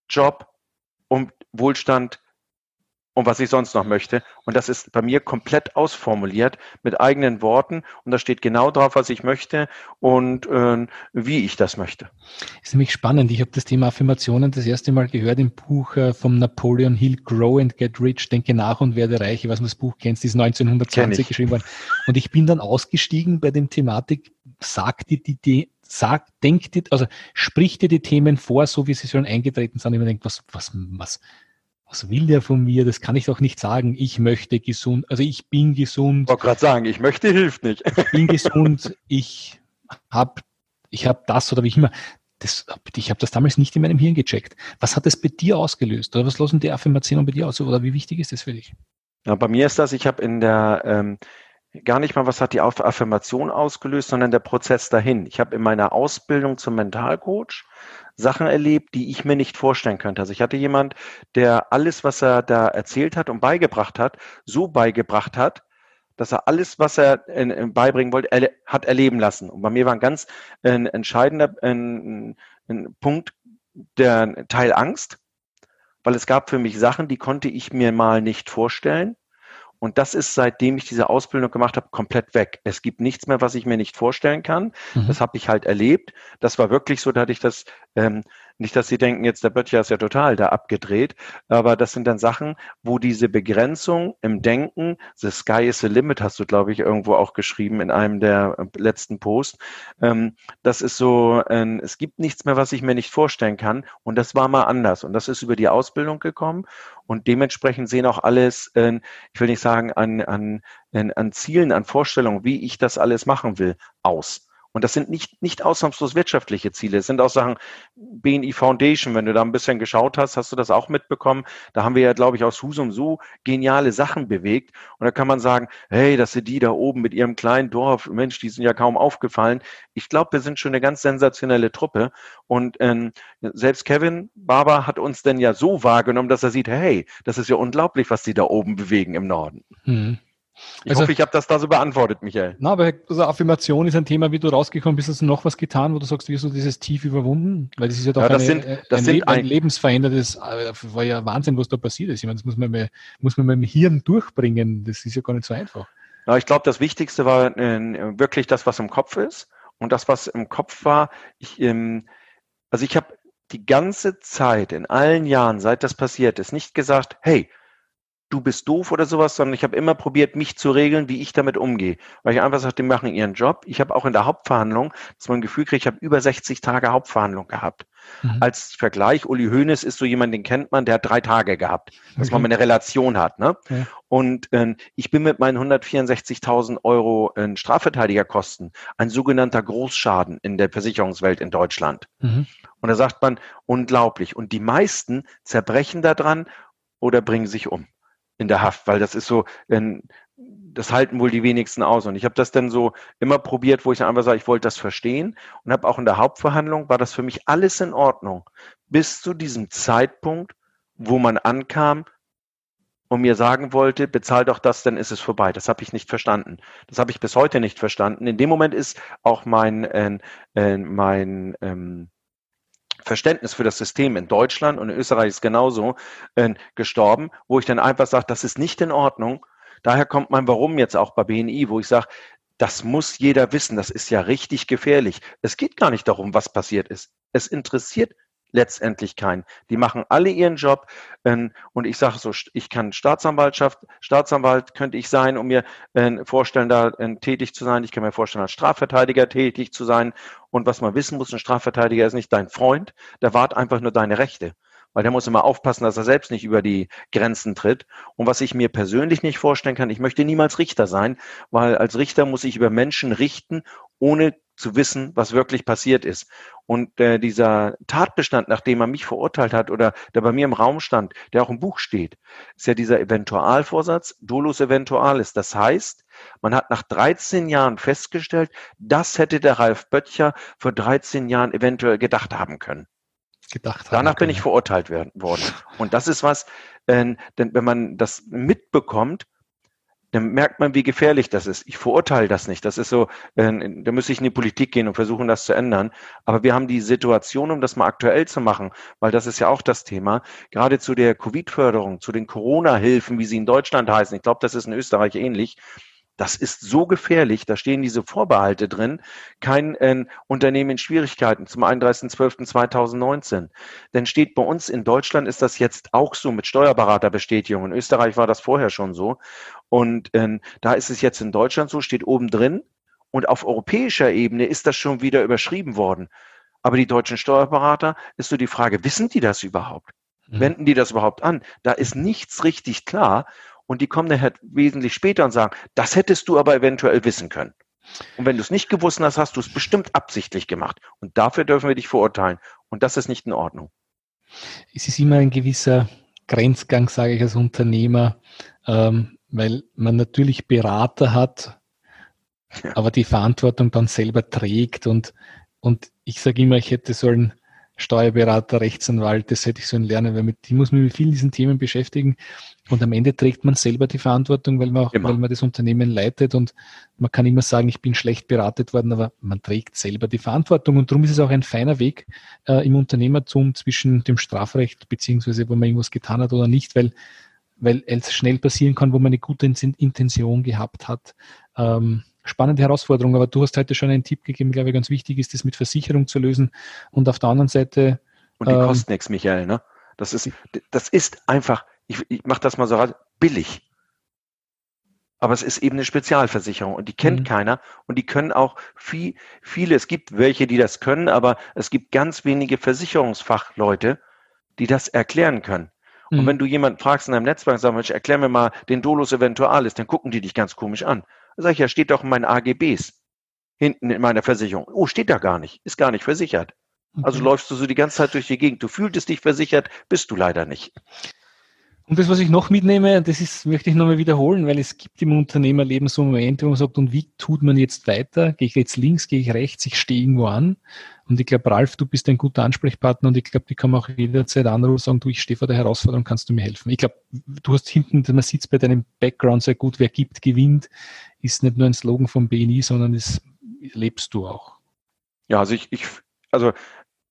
Job und Wohlstand und was ich sonst noch möchte. Und das ist bei mir komplett ausformuliert mit eigenen Worten. Und da steht genau drauf, was ich möchte und äh, wie ich das möchte. Ist nämlich spannend. Ich habe das Thema Affirmationen das erste Mal gehört im Buch äh, vom Napoleon Hill, Grow and Get Rich, Denke nach und werde reich. Ich weiß, das Buch kennst, ist 1920 geschrieben worden. Und ich bin dann ausgestiegen bei dem Thematik, sagt die, die, die sagt, denkt also spricht dir die Themen vor, so wie sie schon eingetreten sind. Ich mir denke, was, was, was, was will der von mir? Das kann ich doch nicht sagen. Ich möchte gesund, also ich bin gesund. Ich wollte gerade sagen, ich möchte hilft nicht. Ich bin gesund, ich habe ich hab das oder wie immer. Das, ich habe das damals nicht in meinem Hirn gecheckt. Was hat das bei dir ausgelöst? Oder was losen die Affirmationen bei dir aus? Oder wie wichtig ist das für dich? Ja, bei mir ist das, ich habe in der ähm, gar nicht mal, was hat die Affirmation ausgelöst, sondern der Prozess dahin. Ich habe in meiner Ausbildung zum Mentalcoach Sachen erlebt, die ich mir nicht vorstellen könnte. Also ich hatte jemand, der alles, was er da erzählt hat und beigebracht hat, so beigebracht hat, dass er alles, was er in, in beibringen wollte, er, hat erleben lassen. Und bei mir war ein ganz ein entscheidender ein, ein Punkt der Teil Angst, weil es gab für mich Sachen, die konnte ich mir mal nicht vorstellen. Und das ist, seitdem ich diese Ausbildung gemacht habe, komplett weg. Es gibt nichts mehr, was ich mir nicht vorstellen kann. Mhm. Das habe ich halt erlebt. Das war wirklich so, da hatte ich das ähm, nicht, dass Sie denken, jetzt der Böttcher ist ja total da abgedreht, aber das sind dann Sachen, wo diese Begrenzung im Denken, the sky is the limit, hast du, glaube ich, irgendwo auch geschrieben in einem der äh, letzten Posts. Ähm, das ist so, es gibt nichts mehr, was ich mir nicht vorstellen kann. Und das war mal anders. Und das ist über die Ausbildung gekommen. Und dementsprechend sehen auch alles, ich will nicht sagen, an, an, an Zielen, an Vorstellungen, wie ich das alles machen will, aus. Und das sind nicht, nicht ausnahmslos wirtschaftliche Ziele. Es sind auch Sachen, BNI Foundation, wenn du da ein bisschen geschaut hast, hast du das auch mitbekommen. Da haben wir ja, glaube ich, aus Husum so geniale Sachen bewegt. Und da kann man sagen, hey, das sind die da oben mit ihrem kleinen Dorf. Mensch, die sind ja kaum aufgefallen. Ich glaube, wir sind schon eine ganz sensationelle Truppe. Und ähm, selbst Kevin Barber hat uns denn ja so wahrgenommen, dass er sieht, hey, das ist ja unglaublich, was die da oben bewegen im Norden. Mhm. Ich also, hoffe, ich habe das da so beantwortet, Michael. Na, aber also Affirmation ist ein Thema, wie du rausgekommen bist. Hast du noch was getan, wo du sagst, wie hast du dieses Tief überwunden? Weil das ist ja doch ja, eine, sind, das ein, sind ein, lebensveränderndes, äh, war ja Wahnsinn, was da passiert ist. Ich meine, das muss man, mal, muss man mit dem Hirn durchbringen. Das ist ja gar nicht so einfach. Ja, ich glaube, das Wichtigste war äh, wirklich das, was im Kopf ist. Und das, was im Kopf war, ich, ähm, also ich habe die ganze Zeit, in allen Jahren, seit das passiert ist, nicht gesagt, hey, du bist doof oder sowas, sondern ich habe immer probiert, mich zu regeln, wie ich damit umgehe. Weil ich einfach sagte, die machen ihren Job. Ich habe auch in der Hauptverhandlung, dass man ein Gefühl kriegt, ich habe über 60 Tage Hauptverhandlung gehabt. Mhm. Als Vergleich, Uli Hoeneß ist so jemand, den kennt man, der hat drei Tage gehabt, dass okay. man eine Relation hat. Ne? Ja. Und äh, ich bin mit meinen 164.000 Euro in Strafverteidigerkosten ein sogenannter Großschaden in der Versicherungswelt in Deutschland. Mhm. Und da sagt man, unglaublich. Und die meisten zerbrechen daran oder bringen sich um in der Haft, weil das ist so, das halten wohl die wenigsten aus. Und ich habe das dann so immer probiert, wo ich einfach sage, ich wollte das verstehen und habe auch in der Hauptverhandlung war das für mich alles in Ordnung, bis zu diesem Zeitpunkt, wo man ankam und mir sagen wollte, bezahl doch das, dann ist es vorbei. Das habe ich nicht verstanden. Das habe ich bis heute nicht verstanden. In dem Moment ist auch mein, äh, äh, mein ähm, Verständnis für das System in Deutschland und in Österreich ist genauso äh, gestorben, wo ich dann einfach sage, das ist nicht in Ordnung. Daher kommt mein Warum jetzt auch bei BNI, wo ich sage, das muss jeder wissen, das ist ja richtig gefährlich. Es geht gar nicht darum, was passiert ist. Es interessiert letztendlich keinen. Die machen alle ihren Job. Ähm, und ich sage so, ich kann Staatsanwaltschaft, Staatsanwalt könnte ich sein, um mir äh, vorstellen, da äh, tätig zu sein. Ich kann mir vorstellen, als Strafverteidiger tätig zu sein. Und was man wissen muss, ein Strafverteidiger ist nicht dein Freund, der wahrt einfach nur deine Rechte. Weil der muss immer aufpassen, dass er selbst nicht über die Grenzen tritt. Und was ich mir persönlich nicht vorstellen kann, ich möchte niemals Richter sein, weil als Richter muss ich über Menschen richten, ohne zu wissen, was wirklich passiert ist. Und äh, dieser Tatbestand, nachdem er mich verurteilt hat oder der bei mir im Raum stand, der auch im Buch steht, ist ja dieser Eventualvorsatz, dolus eventualis. Das heißt, man hat nach 13 Jahren festgestellt, das hätte der Ralf Böttcher vor 13 Jahren eventuell gedacht haben können. Gedacht haben Danach können. bin ich verurteilt werden, worden. Und das ist was, äh, denn wenn man das mitbekommt, dann merkt man, wie gefährlich das ist. Ich verurteile das nicht. Das ist so, äh, da müsste ich in die Politik gehen und versuchen, das zu ändern. Aber wir haben die Situation, um das mal aktuell zu machen, weil das ist ja auch das Thema, gerade zu der Covid-Förderung, zu den Corona-Hilfen, wie sie in Deutschland heißen. Ich glaube, das ist in Österreich ähnlich. Das ist so gefährlich, da stehen diese Vorbehalte drin, kein äh, Unternehmen in Schwierigkeiten zum 31.12.2019. Denn steht bei uns in Deutschland ist das jetzt auch so mit Steuerberaterbestätigung. In Österreich war das vorher schon so. Und äh, da ist es jetzt in Deutschland so, steht oben drin. Und auf europäischer Ebene ist das schon wieder überschrieben worden. Aber die deutschen Steuerberater ist so die Frage, wissen die das überhaupt? Mhm. Wenden die das überhaupt an? Da ist nichts richtig klar und die kommen daher wesentlich später und sagen, das hättest du aber eventuell wissen können. Und wenn du es nicht gewusst hast, hast du es bestimmt absichtlich gemacht. Und dafür dürfen wir dich verurteilen. Und das ist nicht in Ordnung. Es ist immer ein gewisser Grenzgang, sage ich als Unternehmer, ähm, weil man natürlich Berater hat, ja. aber die Verantwortung dann selber trägt. Und, und ich sage immer, ich hätte sollen Steuerberater, Rechtsanwalt, das hätte ich sollen lernen, weil mit, die muss man mit vielen diesen Themen beschäftigen. Und am Ende trägt man selber die Verantwortung, weil man auch, weil man das Unternehmen leitet und man kann immer sagen, ich bin schlecht beratet worden, aber man trägt selber die Verantwortung und darum ist es auch ein feiner Weg äh, im Unternehmertum zwischen dem Strafrecht beziehungsweise wo man irgendwas getan hat oder nicht, weil weil es schnell passieren kann, wo man eine gute Intention gehabt hat. Ähm, spannende Herausforderung, aber du hast heute schon einen Tipp gegeben, glaube ich, ganz wichtig ist, das mit Versicherung zu lösen und auf der anderen Seite. Und die ähm, kosten nichts, Michael, ne? Das ist, das ist einfach ich, ich mache das mal so billig. Aber es ist eben eine Spezialversicherung und die kennt mhm. keiner und die können auch viel, viele, es gibt welche, die das können, aber es gibt ganz wenige Versicherungsfachleute, die das erklären können. Mhm. Und wenn du jemanden fragst in einem Netzwerk, sag mal, erklär mir mal den Dolus Eventualis, dann gucken die dich ganz komisch an. Da sag ich, ja, steht doch in meinen AGBs hinten in meiner Versicherung. Oh, steht da gar nicht, ist gar nicht versichert. Also läufst du so die ganze Zeit durch die Gegend. Du fühltest dich versichert, bist du leider nicht. Und das, was ich noch mitnehme, das ist, möchte ich nochmal wiederholen, weil es gibt im Unternehmerleben so Momente, wo man sagt, und wie tut man jetzt weiter? Gehe ich jetzt links, gehe ich rechts, ich stehe irgendwo an? Und ich glaube, Ralf, du bist ein guter Ansprechpartner und ich glaube, die kann man auch jederzeit anrufen und sagen, du, ich stehe vor der Herausforderung, kannst du mir helfen? Ich glaube, du hast hinten, man sieht es bei deinem Background sehr gut, wer gibt, gewinnt, ist nicht nur ein Slogan vom BNI, sondern das lebst du auch. Ja, also ich, ich also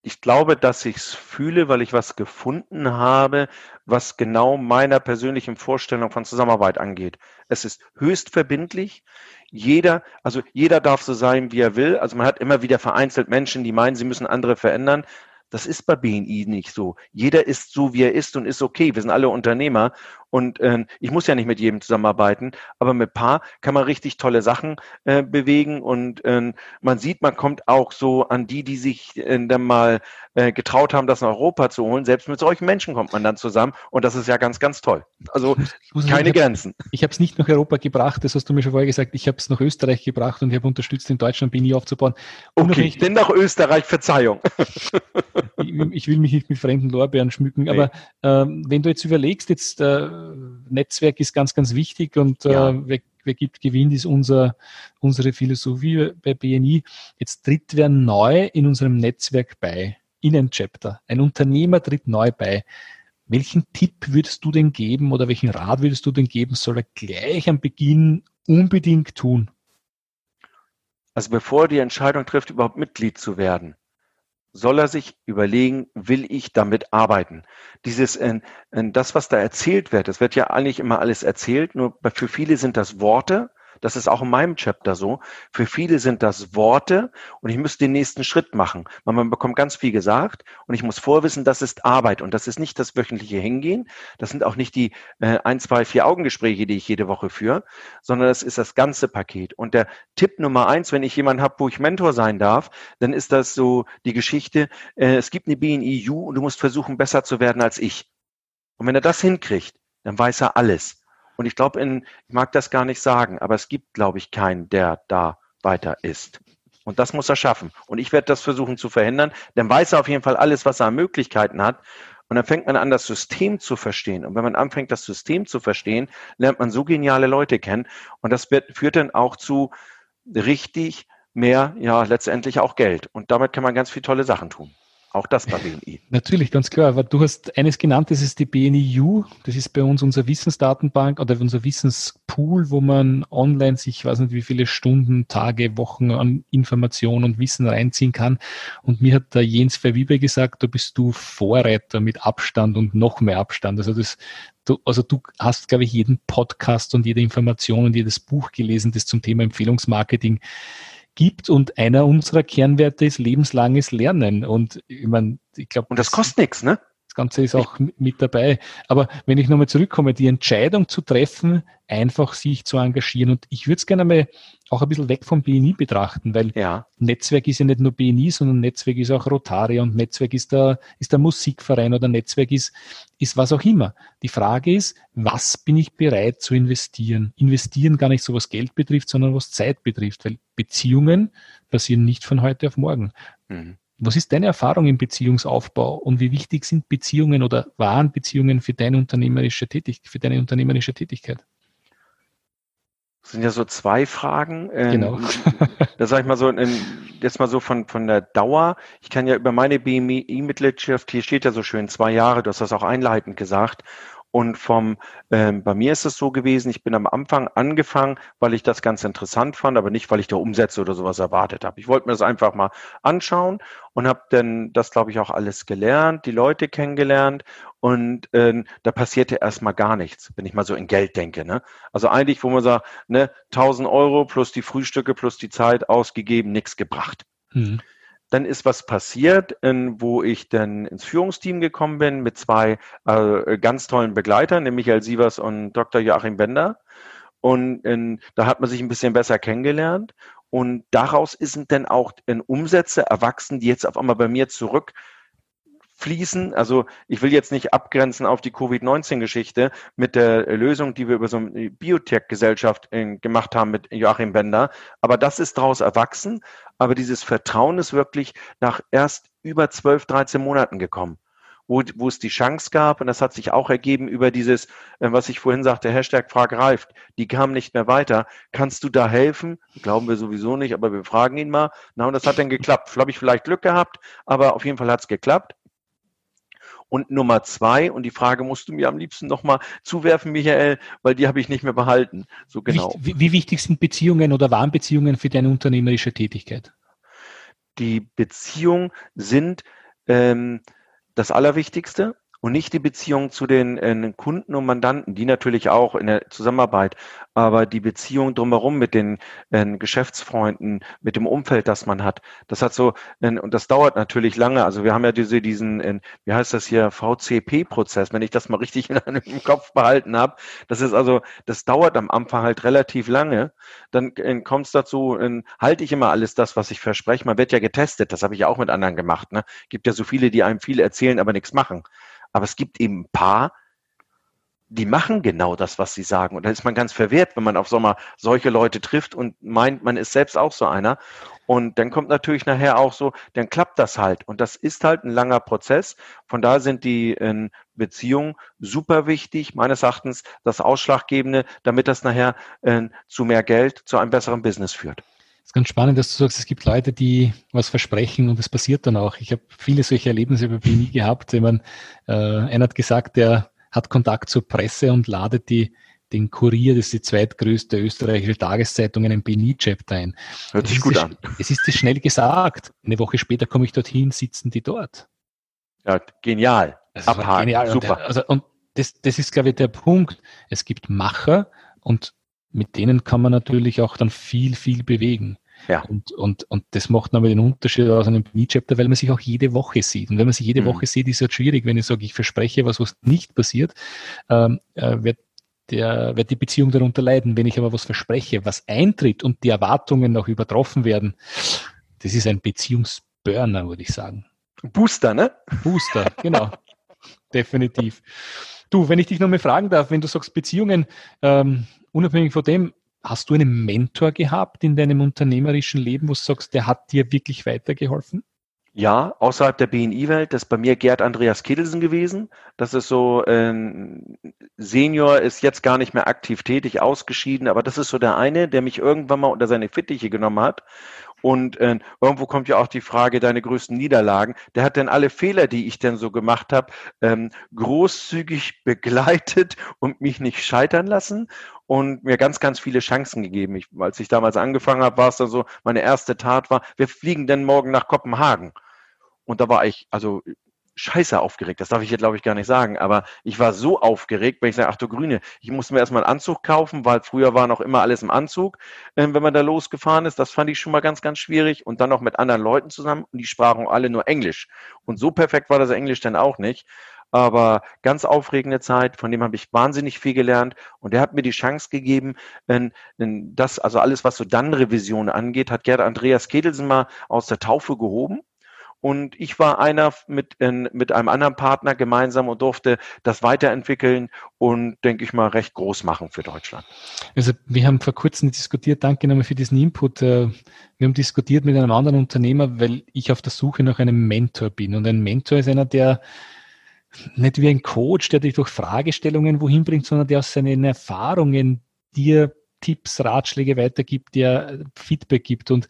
ich glaube, dass ich es fühle, weil ich was gefunden habe, was genau meiner persönlichen Vorstellung von Zusammenarbeit angeht. Es ist höchst verbindlich. Jeder, also jeder darf so sein, wie er will. Also man hat immer wieder vereinzelt Menschen, die meinen, sie müssen andere verändern. Das ist bei BNI nicht so. Jeder ist so, wie er ist und ist okay. Wir sind alle Unternehmer und äh, ich muss ja nicht mit jedem zusammenarbeiten, aber mit Paar kann man richtig tolle Sachen äh, bewegen und äh, man sieht, man kommt auch so an die, die sich äh, dann mal äh, getraut haben, das in Europa zu holen. Selbst mit solchen Menschen kommt man dann zusammen und das ist ja ganz, ganz toll. Also keine sagen, Grenzen. Ich habe es nicht nach Europa gebracht, das hast du mir schon vorher gesagt. Ich habe es nach Österreich gebracht und ich habe unterstützt, in Deutschland BNI aufzubauen. Okay, denn nach Österreich, Verzeihung. ich, ich, will mich nicht mit fremden Lorbeeren schmücken, nee. aber ähm, wenn du jetzt überlegst, jetzt äh, Netzwerk ist ganz, ganz wichtig und äh, ja. wer, wer gibt, gewinnt, ist unser, unsere Philosophie bei BNI. Jetzt tritt wer neu in unserem Netzwerk bei, in ein Chapter. Ein Unternehmer tritt neu bei. Welchen Tipp würdest du denn geben oder welchen Rat würdest du denn geben, soll er gleich am Beginn unbedingt tun? Also bevor er die Entscheidung trifft, überhaupt Mitglied zu werden, soll er sich überlegen, will ich damit arbeiten? Dieses, äh, äh, das, was da erzählt wird, das wird ja eigentlich immer alles erzählt, nur für viele sind das Worte, das ist auch in meinem Chapter so. Für viele sind das Worte und ich müsste den nächsten Schritt machen. Man bekommt ganz viel gesagt und ich muss vorwissen, das ist Arbeit und das ist nicht das wöchentliche Hingehen. Das sind auch nicht die äh, ein, zwei, vier Augengespräche, die ich jede Woche führe, sondern das ist das ganze Paket. Und der Tipp Nummer eins, wenn ich jemanden habe, wo ich Mentor sein darf, dann ist das so die Geschichte, äh, es gibt eine BNEU und du musst versuchen, besser zu werden als ich. Und wenn er das hinkriegt, dann weiß er alles. Und ich glaube, ich mag das gar nicht sagen, aber es gibt, glaube ich, keinen, der da weiter ist. Und das muss er schaffen. Und ich werde das versuchen zu verhindern. Dann weiß er auf jeden Fall alles, was er an Möglichkeiten hat. Und dann fängt man an, das System zu verstehen. Und wenn man anfängt, das System zu verstehen, lernt man so geniale Leute kennen. Und das wird, führt dann auch zu richtig mehr, ja, letztendlich auch Geld. Und damit kann man ganz viele tolle Sachen tun. Auch das bei BNI. Natürlich, ganz klar. Aber du hast eines genannt, das ist die BNI-U. Das ist bei uns unsere Wissensdatenbank oder unser Wissenspool, wo man online sich, weiß nicht wie viele Stunden, Tage, Wochen an Information und Wissen reinziehen kann. Und mir hat der Jens Verwiebe gesagt, da bist du Vorreiter mit Abstand und noch mehr Abstand. Also das, du, also du hast, glaube ich, jeden Podcast und jede Information und jedes Buch gelesen, das zum Thema Empfehlungsmarketing gibt und einer unserer Kernwerte ist lebenslanges Lernen. Und ich meine, ich glaube. Und das kostet nichts, ne? Ganze ist auch mit dabei. Aber wenn ich nochmal zurückkomme, die Entscheidung zu treffen, einfach sich zu engagieren. Und ich würde es gerne mal auch ein bisschen weg vom BNI betrachten, weil ja. Netzwerk ist ja nicht nur BNI, sondern Netzwerk ist auch Rotary und Netzwerk ist der, ist der Musikverein oder Netzwerk ist, ist was auch immer. Die Frage ist, was bin ich bereit zu investieren? Investieren gar nicht so was Geld betrifft, sondern was Zeit betrifft, weil Beziehungen passieren nicht von heute auf morgen. Mhm. Was ist deine Erfahrung im Beziehungsaufbau und wie wichtig sind Beziehungen oder waren Beziehungen für deine unternehmerische Tätigkeit, für deine unternehmerische Tätigkeit? Das sind ja so zwei Fragen. Ähm, genau. da sage ich mal so, jetzt mal so von, von der Dauer. Ich kann ja über meine BMI-Mitgliedschaft, hier steht ja so schön zwei Jahre, du hast das auch einleitend gesagt. Und vom, ähm, bei mir ist es so gewesen, ich bin am Anfang angefangen, weil ich das ganz interessant fand, aber nicht, weil ich da Umsätze oder sowas erwartet habe. Ich wollte mir das einfach mal anschauen und habe dann das, glaube ich, auch alles gelernt, die Leute kennengelernt und äh, da passierte erstmal gar nichts, wenn ich mal so in Geld denke. Ne? Also eigentlich, wo man sagt, ne, 1000 Euro plus die Frühstücke plus die Zeit ausgegeben, nichts gebracht. Mhm. Dann ist was passiert, wo ich dann ins Führungsteam gekommen bin mit zwei äh, ganz tollen Begleitern, nämlich Michael Sievers und Dr. Joachim Bender. Und in, da hat man sich ein bisschen besser kennengelernt. Und daraus sind dann auch in Umsätze erwachsen, die jetzt auf einmal bei mir zurück fließen. Also ich will jetzt nicht abgrenzen auf die Covid-19-Geschichte mit der Lösung, die wir über so eine Biotech-Gesellschaft äh, gemacht haben mit Joachim Bender. Aber das ist daraus erwachsen. Aber dieses Vertrauen ist wirklich nach erst über 12, 13 Monaten gekommen. Wo, wo es die Chance gab, und das hat sich auch ergeben über dieses, äh, was ich vorhin sagte, Hashtag Frag Ralf, die kamen nicht mehr weiter. Kannst du da helfen? Glauben wir sowieso nicht, aber wir fragen ihn mal. Na, und das hat dann geklappt. Habe ich vielleicht Glück gehabt, aber auf jeden Fall hat es geklappt. Und Nummer zwei, und die Frage musst du mir am liebsten nochmal zuwerfen, Michael, weil die habe ich nicht mehr behalten. So genau. Wie, wie wichtig sind Beziehungen oder waren Beziehungen für deine unternehmerische Tätigkeit? Die Beziehungen sind ähm, das Allerwichtigste und nicht die Beziehung zu den äh, Kunden und Mandanten, die natürlich auch in der Zusammenarbeit, aber die Beziehung drumherum mit den äh, Geschäftsfreunden, mit dem Umfeld, das man hat, das hat so, äh, und das dauert natürlich lange. Also wir haben ja diese, diesen, äh, wie heißt das hier, VCP-Prozess, wenn ich das mal richtig in im Kopf behalten habe. Das ist also, das dauert am Anfang halt relativ lange. Dann äh, kommt es dazu, äh, halte ich immer alles das, was ich verspreche. Man wird ja getestet, das habe ich ja auch mit anderen gemacht. Ne? Gibt ja so viele, die einem viel erzählen, aber nichts machen. Aber es gibt eben ein paar, die machen genau das, was sie sagen. Und dann ist man ganz verwehrt, wenn man auf Sommer solche Leute trifft und meint, man ist selbst auch so einer. Und dann kommt natürlich nachher auch so, dann klappt das halt. Und das ist halt ein langer Prozess. Von daher sind die äh, Beziehungen super wichtig, meines Erachtens das Ausschlaggebende, damit das nachher äh, zu mehr Geld, zu einem besseren Business führt. Es ist ganz spannend, dass du sagst, es gibt Leute, die was versprechen und es passiert dann auch. Ich habe viele solche Erlebnisse bei BNI gehabt. Wenn man, äh, einer hat gesagt, der hat Kontakt zur Presse und ladet die, den Kurier, das ist die zweitgrößte österreichische Tageszeitung, in einen BNI-Chapter ein. Hört sich gut das, an. Es ist schnell gesagt. Eine Woche später komme ich dorthin, sitzen die dort. Ja, genial. Das Abhaken. Genial. Super. Und, also, und das, das ist, glaube ich, der Punkt. Es gibt Macher und mit denen kann man natürlich auch dann viel, viel bewegen. Ja. Und, und, und das macht nochmal den Unterschied aus einem B-Chapter, weil man sich auch jede Woche sieht. Und wenn man sich jede mhm. Woche sieht, ist es halt schwierig, wenn ich sage, ich verspreche was, was nicht passiert, ähm, äh, wird, der, wird die Beziehung darunter leiden. Wenn ich aber was verspreche, was eintritt und die Erwartungen noch übertroffen werden, das ist ein Beziehungsburner, würde ich sagen. Booster, ne? Booster, genau. Definitiv. Du, wenn ich dich nochmal fragen darf, wenn du sagst Beziehungen, ähm, unabhängig von dem, hast du einen Mentor gehabt in deinem unternehmerischen Leben, wo du sagst, der hat dir wirklich weitergeholfen? Ja, außerhalb der BNI-Welt, das ist bei mir Gerd Andreas Kittelsen gewesen. Das ist so, ein äh, Senior ist jetzt gar nicht mehr aktiv tätig, ausgeschieden, aber das ist so der eine, der mich irgendwann mal unter seine Fittiche genommen hat Und äh, irgendwo kommt ja auch die Frage, deine größten Niederlagen. Der hat dann alle Fehler, die ich denn so gemacht habe, ähm, großzügig begleitet und mich nicht scheitern lassen und mir ganz, ganz viele Chancen gegeben. Ich, als ich damals angefangen habe, war es dann so, meine erste Tat war, wir fliegen denn morgen nach Kopenhagen. Und da war ich, also scheiße aufgeregt. Das darf ich hier, glaube ich, gar nicht sagen. Aber ich war so aufgeregt, wenn ich sage, ach du Grüne, ich musste mir erstmal einen Anzug kaufen, weil früher war noch immer alles im Anzug, äh, wenn man da losgefahren ist. Das fand ich schon mal ganz, ganz schwierig. Und dann noch mit anderen Leuten zusammen. Und die sprachen alle nur Englisch. Und so perfekt war das Englisch dann auch nicht. Aber ganz aufregende Zeit, von dem habe ich wahnsinnig viel gelernt. Und der hat mir die Chance gegeben, wenn, wenn das, also alles, was so dann Revision angeht, hat Gerd Andreas Kedelsen mal aus der Taufe gehoben und ich war einer mit, in, mit einem anderen Partner gemeinsam und durfte das weiterentwickeln und, denke ich mal, recht groß machen für Deutschland. Also wir haben vor kurzem diskutiert, danke nochmal für diesen Input. Äh, wir haben diskutiert mit einem anderen Unternehmer, weil ich auf der Suche nach einem Mentor bin. Und ein Mentor ist einer, der nicht wie ein Coach, der dich durch Fragestellungen wohin bringt, sondern der aus seinen Erfahrungen dir Tipps, Ratschläge weitergibt, der Feedback gibt. Und,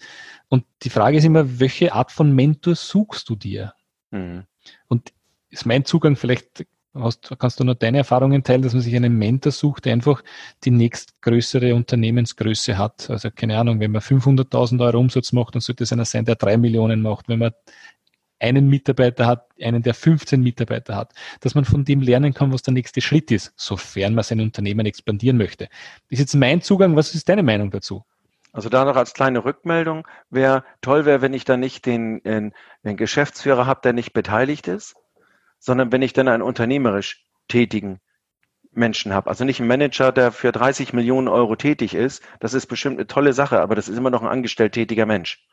und die Frage ist immer, welche Art von Mentor suchst du dir? Mhm. Und ist mein Zugang, vielleicht hast, kannst du nur deine Erfahrungen teilen, dass man sich einen Mentor sucht, der einfach die nächstgrößere Unternehmensgröße hat. Also keine Ahnung, wenn man 500.000 Euro Umsatz macht, dann sollte es einer sein, der drei Millionen macht. Wenn man einen Mitarbeiter hat, einen, der 15 Mitarbeiter hat, dass man von dem lernen kann, was der nächste Schritt ist, sofern man sein Unternehmen expandieren möchte. Das ist jetzt mein Zugang. Was ist deine Meinung dazu? Also da noch als kleine Rückmeldung, wäre toll wäre, wenn ich da nicht den, den, den Geschäftsführer habe, der nicht beteiligt ist, sondern wenn ich dann einen unternehmerisch tätigen Menschen habe. Also nicht ein Manager, der für 30 Millionen Euro tätig ist. Das ist bestimmt eine tolle Sache, aber das ist immer noch ein angestellt tätiger Mensch.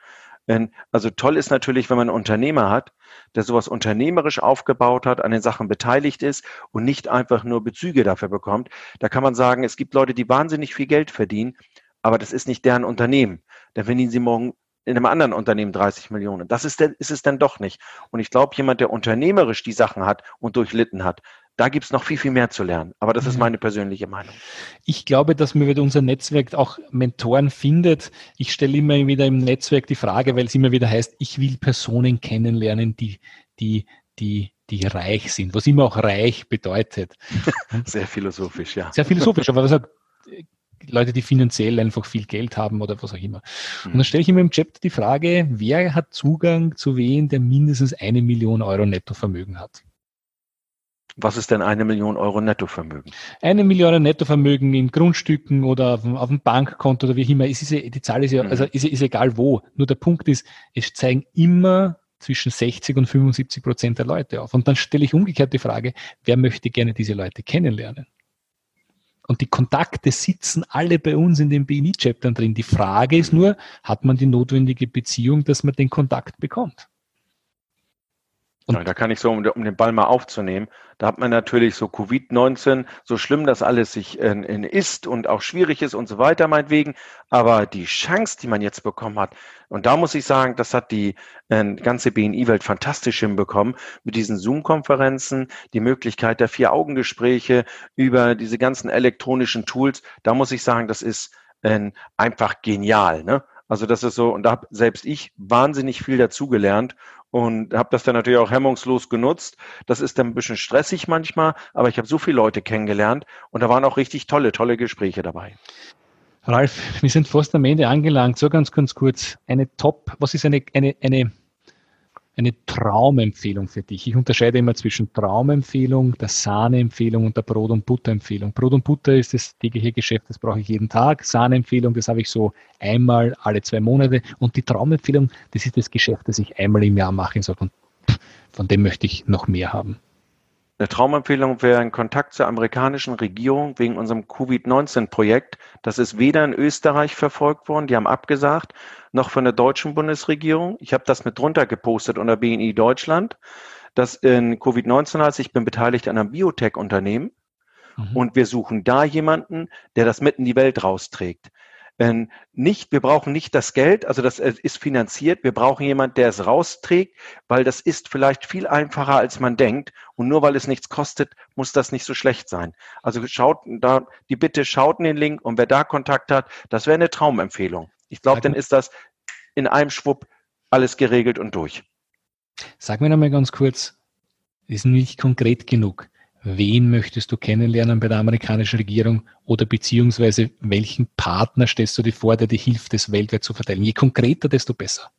Also toll ist natürlich, wenn man einen Unternehmer hat, der sowas unternehmerisch aufgebaut hat, an den Sachen beteiligt ist und nicht einfach nur Bezüge dafür bekommt. Da kann man sagen, es gibt Leute, die wahnsinnig viel Geld verdienen, aber das ist nicht deren Unternehmen. Dann verdienen sie morgen in einem anderen Unternehmen 30 Millionen. Das ist, ist es dann doch nicht. Und ich glaube, jemand, der unternehmerisch die Sachen hat und durchlitten hat, da gibt es noch viel, viel mehr zu lernen. Aber das ist mhm. meine persönliche Meinung. Ich glaube, dass man über unser Netzwerk auch Mentoren findet. Ich stelle immer wieder im Netzwerk die Frage, weil es immer wieder heißt, ich will Personen kennenlernen, die, die, die, die reich sind, was immer auch reich bedeutet. Sehr philosophisch, ja. Sehr philosophisch, aber was sagt, Leute, die finanziell einfach viel Geld haben oder was auch immer. Und dann mhm. stelle ich immer im Chat die Frage, wer hat Zugang zu wen, der mindestens eine Million Euro Nettovermögen hat? Was ist denn eine Million Euro Nettovermögen? Eine Million Nettovermögen in Grundstücken oder auf, auf dem Bankkonto oder wie immer. Es ist die Zahl ist ja, mhm. also ist, ist egal wo. Nur der Punkt ist, es zeigen immer zwischen 60 und 75 Prozent der Leute auf. Und dann stelle ich umgekehrt die Frage, wer möchte gerne diese Leute kennenlernen? Und die Kontakte sitzen alle bei uns in den BNI-Chaptern drin. Die Frage ist nur, hat man die notwendige Beziehung, dass man den Kontakt bekommt? Und ja, da kann ich so, um, den Ball mal aufzunehmen, da hat man natürlich so Covid-19, so schlimm das alles sich äh, ist und auch schwierig ist und so weiter, meinetwegen. Aber die Chance, die man jetzt bekommen hat, und da muss ich sagen, das hat die äh, ganze BNI-Welt fantastisch hinbekommen, mit diesen Zoom-Konferenzen, die Möglichkeit der Vier-Augen-Gespräche über diese ganzen elektronischen Tools. Da muss ich sagen, das ist äh, einfach genial. Ne? Also das ist so, und da habe selbst ich wahnsinnig viel dazugelernt und habe das dann natürlich auch hemmungslos genutzt. Das ist dann ein bisschen stressig manchmal, aber ich habe so viele Leute kennengelernt und da waren auch richtig tolle, tolle Gespräche dabei. Ralf, wir sind fast am Ende angelangt. So ganz, ganz kurz. Eine Top, was ist eine, eine, eine eine Traumempfehlung für dich? Ich unterscheide immer zwischen Traumempfehlung, der Sahneempfehlung und der Brot- und Butterempfehlung. Brot und Butter ist das tägliche Geschäft, das brauche ich jeden Tag. Sahneempfehlung, das habe ich so einmal alle zwei Monate. Und die Traumempfehlung, das ist das Geschäft, das ich einmal im Jahr mache und von dem möchte ich noch mehr haben. Eine Traumempfehlung wäre ein Kontakt zur amerikanischen Regierung wegen unserem Covid-19-Projekt. Das ist weder in Österreich verfolgt worden, die haben abgesagt, noch von der deutschen Bundesregierung. Ich habe das mit drunter gepostet unter BNI Deutschland. Das in Covid-19 heißt, ich bin beteiligt an einem Biotech-Unternehmen mhm. und wir suchen da jemanden, der das mitten in die Welt rausträgt. Ähm, nicht, wir brauchen nicht das Geld, also das äh, ist finanziert. Wir brauchen jemand, der es rausträgt, weil das ist vielleicht viel einfacher, als man denkt. Und nur weil es nichts kostet, muss das nicht so schlecht sein. Also schaut da, die Bitte schaut in den Link und wer da Kontakt hat, das wäre eine Traumempfehlung. Ich glaube, dann ist das in einem Schwupp alles geregelt und durch. Sag mir nochmal ganz kurz, ist nicht konkret genug. Wen möchtest du kennenlernen bei der amerikanischen Regierung oder beziehungsweise welchen Partner stellst du dir vor, der dir hilft, das weltweit zu verteilen? Je konkreter, desto besser.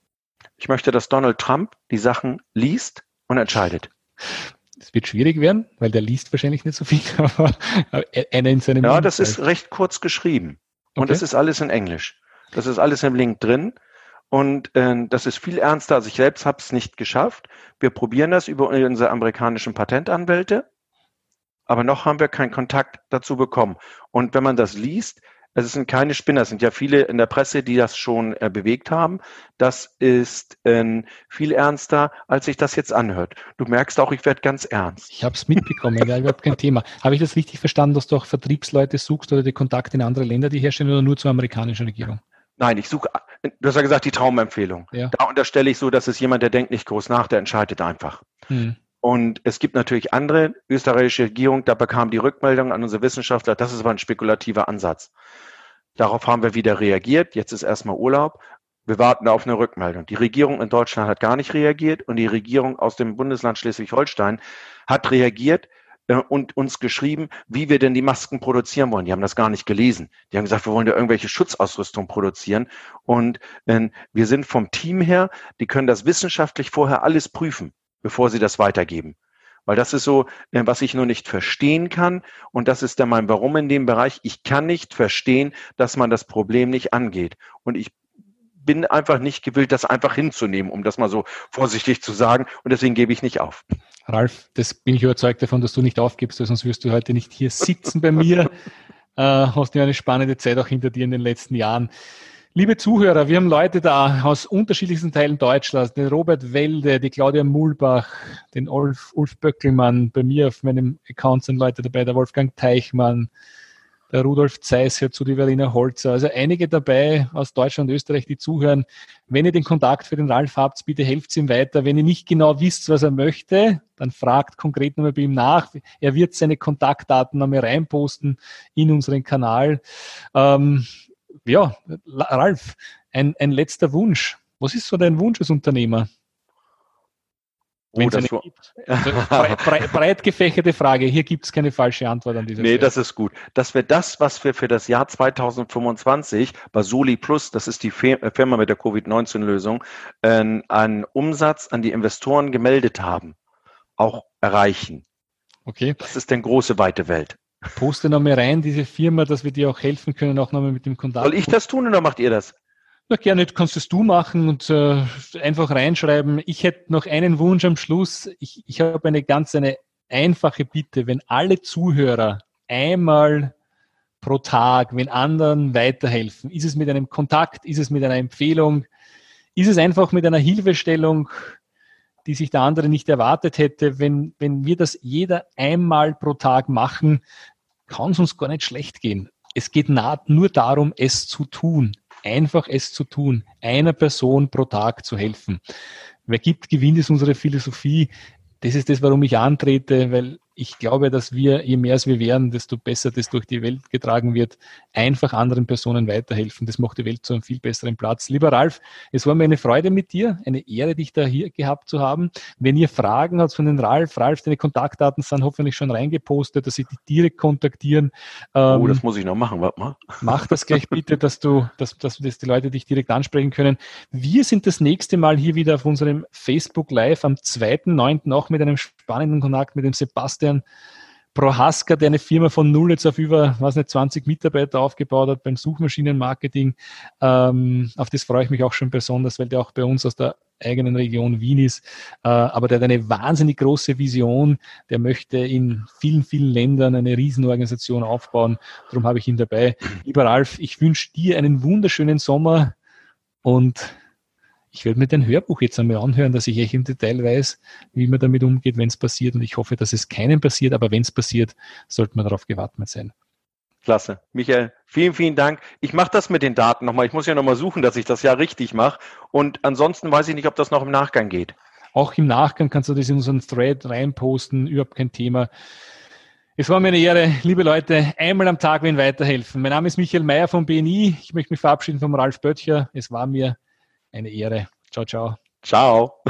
Ich möchte, dass Donald Trump die Sachen liest und entscheidet. Es wird schwierig werden, weil der liest wahrscheinlich nicht so viel, aber einer in seinem. Ja, das ist recht kurz geschrieben. Und okay. das ist alles in Englisch. Das ist alles im Link drin. Und äh, das ist viel ernster. Also ich selbst habe es nicht geschafft. Wir probieren das über unsere amerikanischen Patentanwälte aber noch haben wir keinen Kontakt dazu bekommen. Und wenn man das liest, es sind keine Spinner, es sind ja viele in der Presse, die das schon äh, bewegt haben. Das ist äh, viel ernster, als sich das jetzt anhört. Du merkst auch, ich werde ganz ernst. Ich habe es mitbekommen, ja, überhaupt kein Thema. Habe ich das richtig verstanden, dass du auch Vertriebsleute suchst oder die Kontakte in andere Länder, die herstellen oder nur zur amerikanischen Regierung? Nein, ich suche, du hast ja gesagt, die Traumempfehlung. Ja. Da unterstelle ich so, dass es jemand, der denkt nicht groß nach, der entscheidet einfach. Hm. Und es gibt natürlich andere österreichische Regierungen, da bekam die Rückmeldung an unsere Wissenschaftler, das ist aber ein spekulativer Ansatz. Darauf haben wir wieder reagiert. Jetzt ist erstmal Urlaub. Wir warten auf eine Rückmeldung. Die Regierung in Deutschland hat gar nicht reagiert und die Regierung aus dem Bundesland Schleswig-Holstein hat reagiert äh, und uns geschrieben, wie wir denn die Masken produzieren wollen. Die haben das gar nicht gelesen. Die haben gesagt, wir wollen ja irgendwelche Schutzausrüstung produzieren. Und äh, wir sind vom Team her, die können das wissenschaftlich vorher alles prüfen bevor sie das weitergeben. Weil das ist so, äh, was ich nur nicht verstehen kann. Und das ist dann mein Warum in dem Bereich. Ich kann nicht verstehen, dass man das Problem nicht angeht. Und ich bin einfach nicht gewillt, das einfach hinzunehmen, um das mal so vorsichtig zu sagen. Und deswegen gebe ich nicht auf. Ralf, das bin ich überzeugt davon, dass du nicht aufgibst, sonst wirst du heute nicht hier sitzen bei mir. Äh, hast ja eine spannende Zeit auch hinter dir in den letzten Jahren. Liebe Zuhörer, wir haben Leute da aus unterschiedlichsten Teilen Deutschlands, den Robert Welde, die Claudia Mulbach, den Ulf, Ulf Böckelmann, bei mir auf meinem Account sind Leute dabei, der Wolfgang Teichmann, der Rudolf Zeiss hört zu, die Verena Holzer. Also einige dabei aus Deutschland und Österreich, die zuhören. Wenn ihr den Kontakt für den Ralf habt, bitte helft ihm weiter. Wenn ihr nicht genau wisst, was er möchte, dann fragt konkret nochmal bei ihm nach. Er wird seine Kontaktdaten nochmal reinposten in unseren Kanal. Ähm, ja, Ralf, ein, ein letzter Wunsch. Was ist so dein Wunsch als Unternehmer? Wenn oh, es. Also, breit, breit, gefächerte Frage. Hier gibt es keine falsche Antwort an dieser Nee, Stelle. das ist gut. Dass wir das, was wir für das Jahr 2025 bei Soli Plus, das ist die äh, Firma mit der Covid-19-Lösung, äh, an Umsatz an die Investoren gemeldet haben, auch erreichen. Okay. Das ist denn große, weite Welt. Poste nochmal rein, diese Firma, dass wir dir auch helfen können, auch nochmal mit dem Kontakt. Soll ich das tun oder macht ihr das? Na gerne, kannst es du machen und äh, einfach reinschreiben. Ich hätte noch einen Wunsch am Schluss. Ich, ich habe eine ganz eine einfache Bitte. Wenn alle Zuhörer einmal pro Tag, wenn anderen weiterhelfen, ist es mit einem Kontakt, ist es mit einer Empfehlung, ist es einfach mit einer Hilfestellung, die sich der andere nicht erwartet hätte. Wenn, wenn wir das jeder einmal pro Tag machen, kann es uns gar nicht schlecht gehen. Es geht nur darum, es zu tun. Einfach es zu tun. Einer Person pro Tag zu helfen. Wer gibt, gewinnt ist unsere Philosophie. Das ist das, warum ich antrete, weil ich glaube, dass wir, je mehr es wir werden, desto besser das durch die Welt getragen wird, einfach anderen Personen weiterhelfen. Das macht die Welt zu einem viel besseren Platz. Lieber Ralf, es war mir eine Freude mit dir, eine Ehre, dich da hier gehabt zu haben. Wenn ihr Fragen habt von den Ralf, Ralf, deine Kontaktdaten sind hoffentlich schon reingepostet, dass sie dich direkt kontaktieren. Ähm, oh, das muss ich noch machen, warte mal. Mach das gleich bitte, dass du, dass, dass, dass die Leute dich direkt ansprechen können. Wir sind das nächste Mal hier wieder auf unserem Facebook Live am 2.9. auch mit einem spannenden Kontakt mit dem Sebastian Sebastian Prohaska, der eine Firma von null jetzt auf über, was nicht, 20 Mitarbeiter aufgebaut hat beim Suchmaschinenmarketing. Ähm, auf das freue ich mich auch schon besonders, weil der auch bei uns aus der eigenen Region Wien ist. Äh, aber der hat eine wahnsinnig große Vision. Der möchte in vielen, vielen Ländern eine Riesenorganisation aufbauen. Darum habe ich ihn dabei. Lieber Ralf, ich wünsche dir einen wunderschönen Sommer und ich werde mir den Hörbuch jetzt einmal anhören, dass ich echt im Detail weiß, wie man damit umgeht, wenn es passiert. Und ich hoffe, dass es keinem passiert, aber wenn es passiert, sollte man darauf gewappnet sein. Klasse. Michael, vielen, vielen Dank. Ich mache das mit den Daten nochmal. Ich muss ja nochmal suchen, dass ich das ja richtig mache. Und ansonsten weiß ich nicht, ob das noch im Nachgang geht. Auch im Nachgang kannst du das in unseren Thread reinposten, überhaupt kein Thema. Es war mir eine Ehre, liebe Leute, einmal am Tag wen weiterhelfen. Mein Name ist Michael Mayer vom BNI. Ich möchte mich verabschieden vom Ralf Böttcher. Es war mir eine Ehre. Ciao, ciao. Ciao.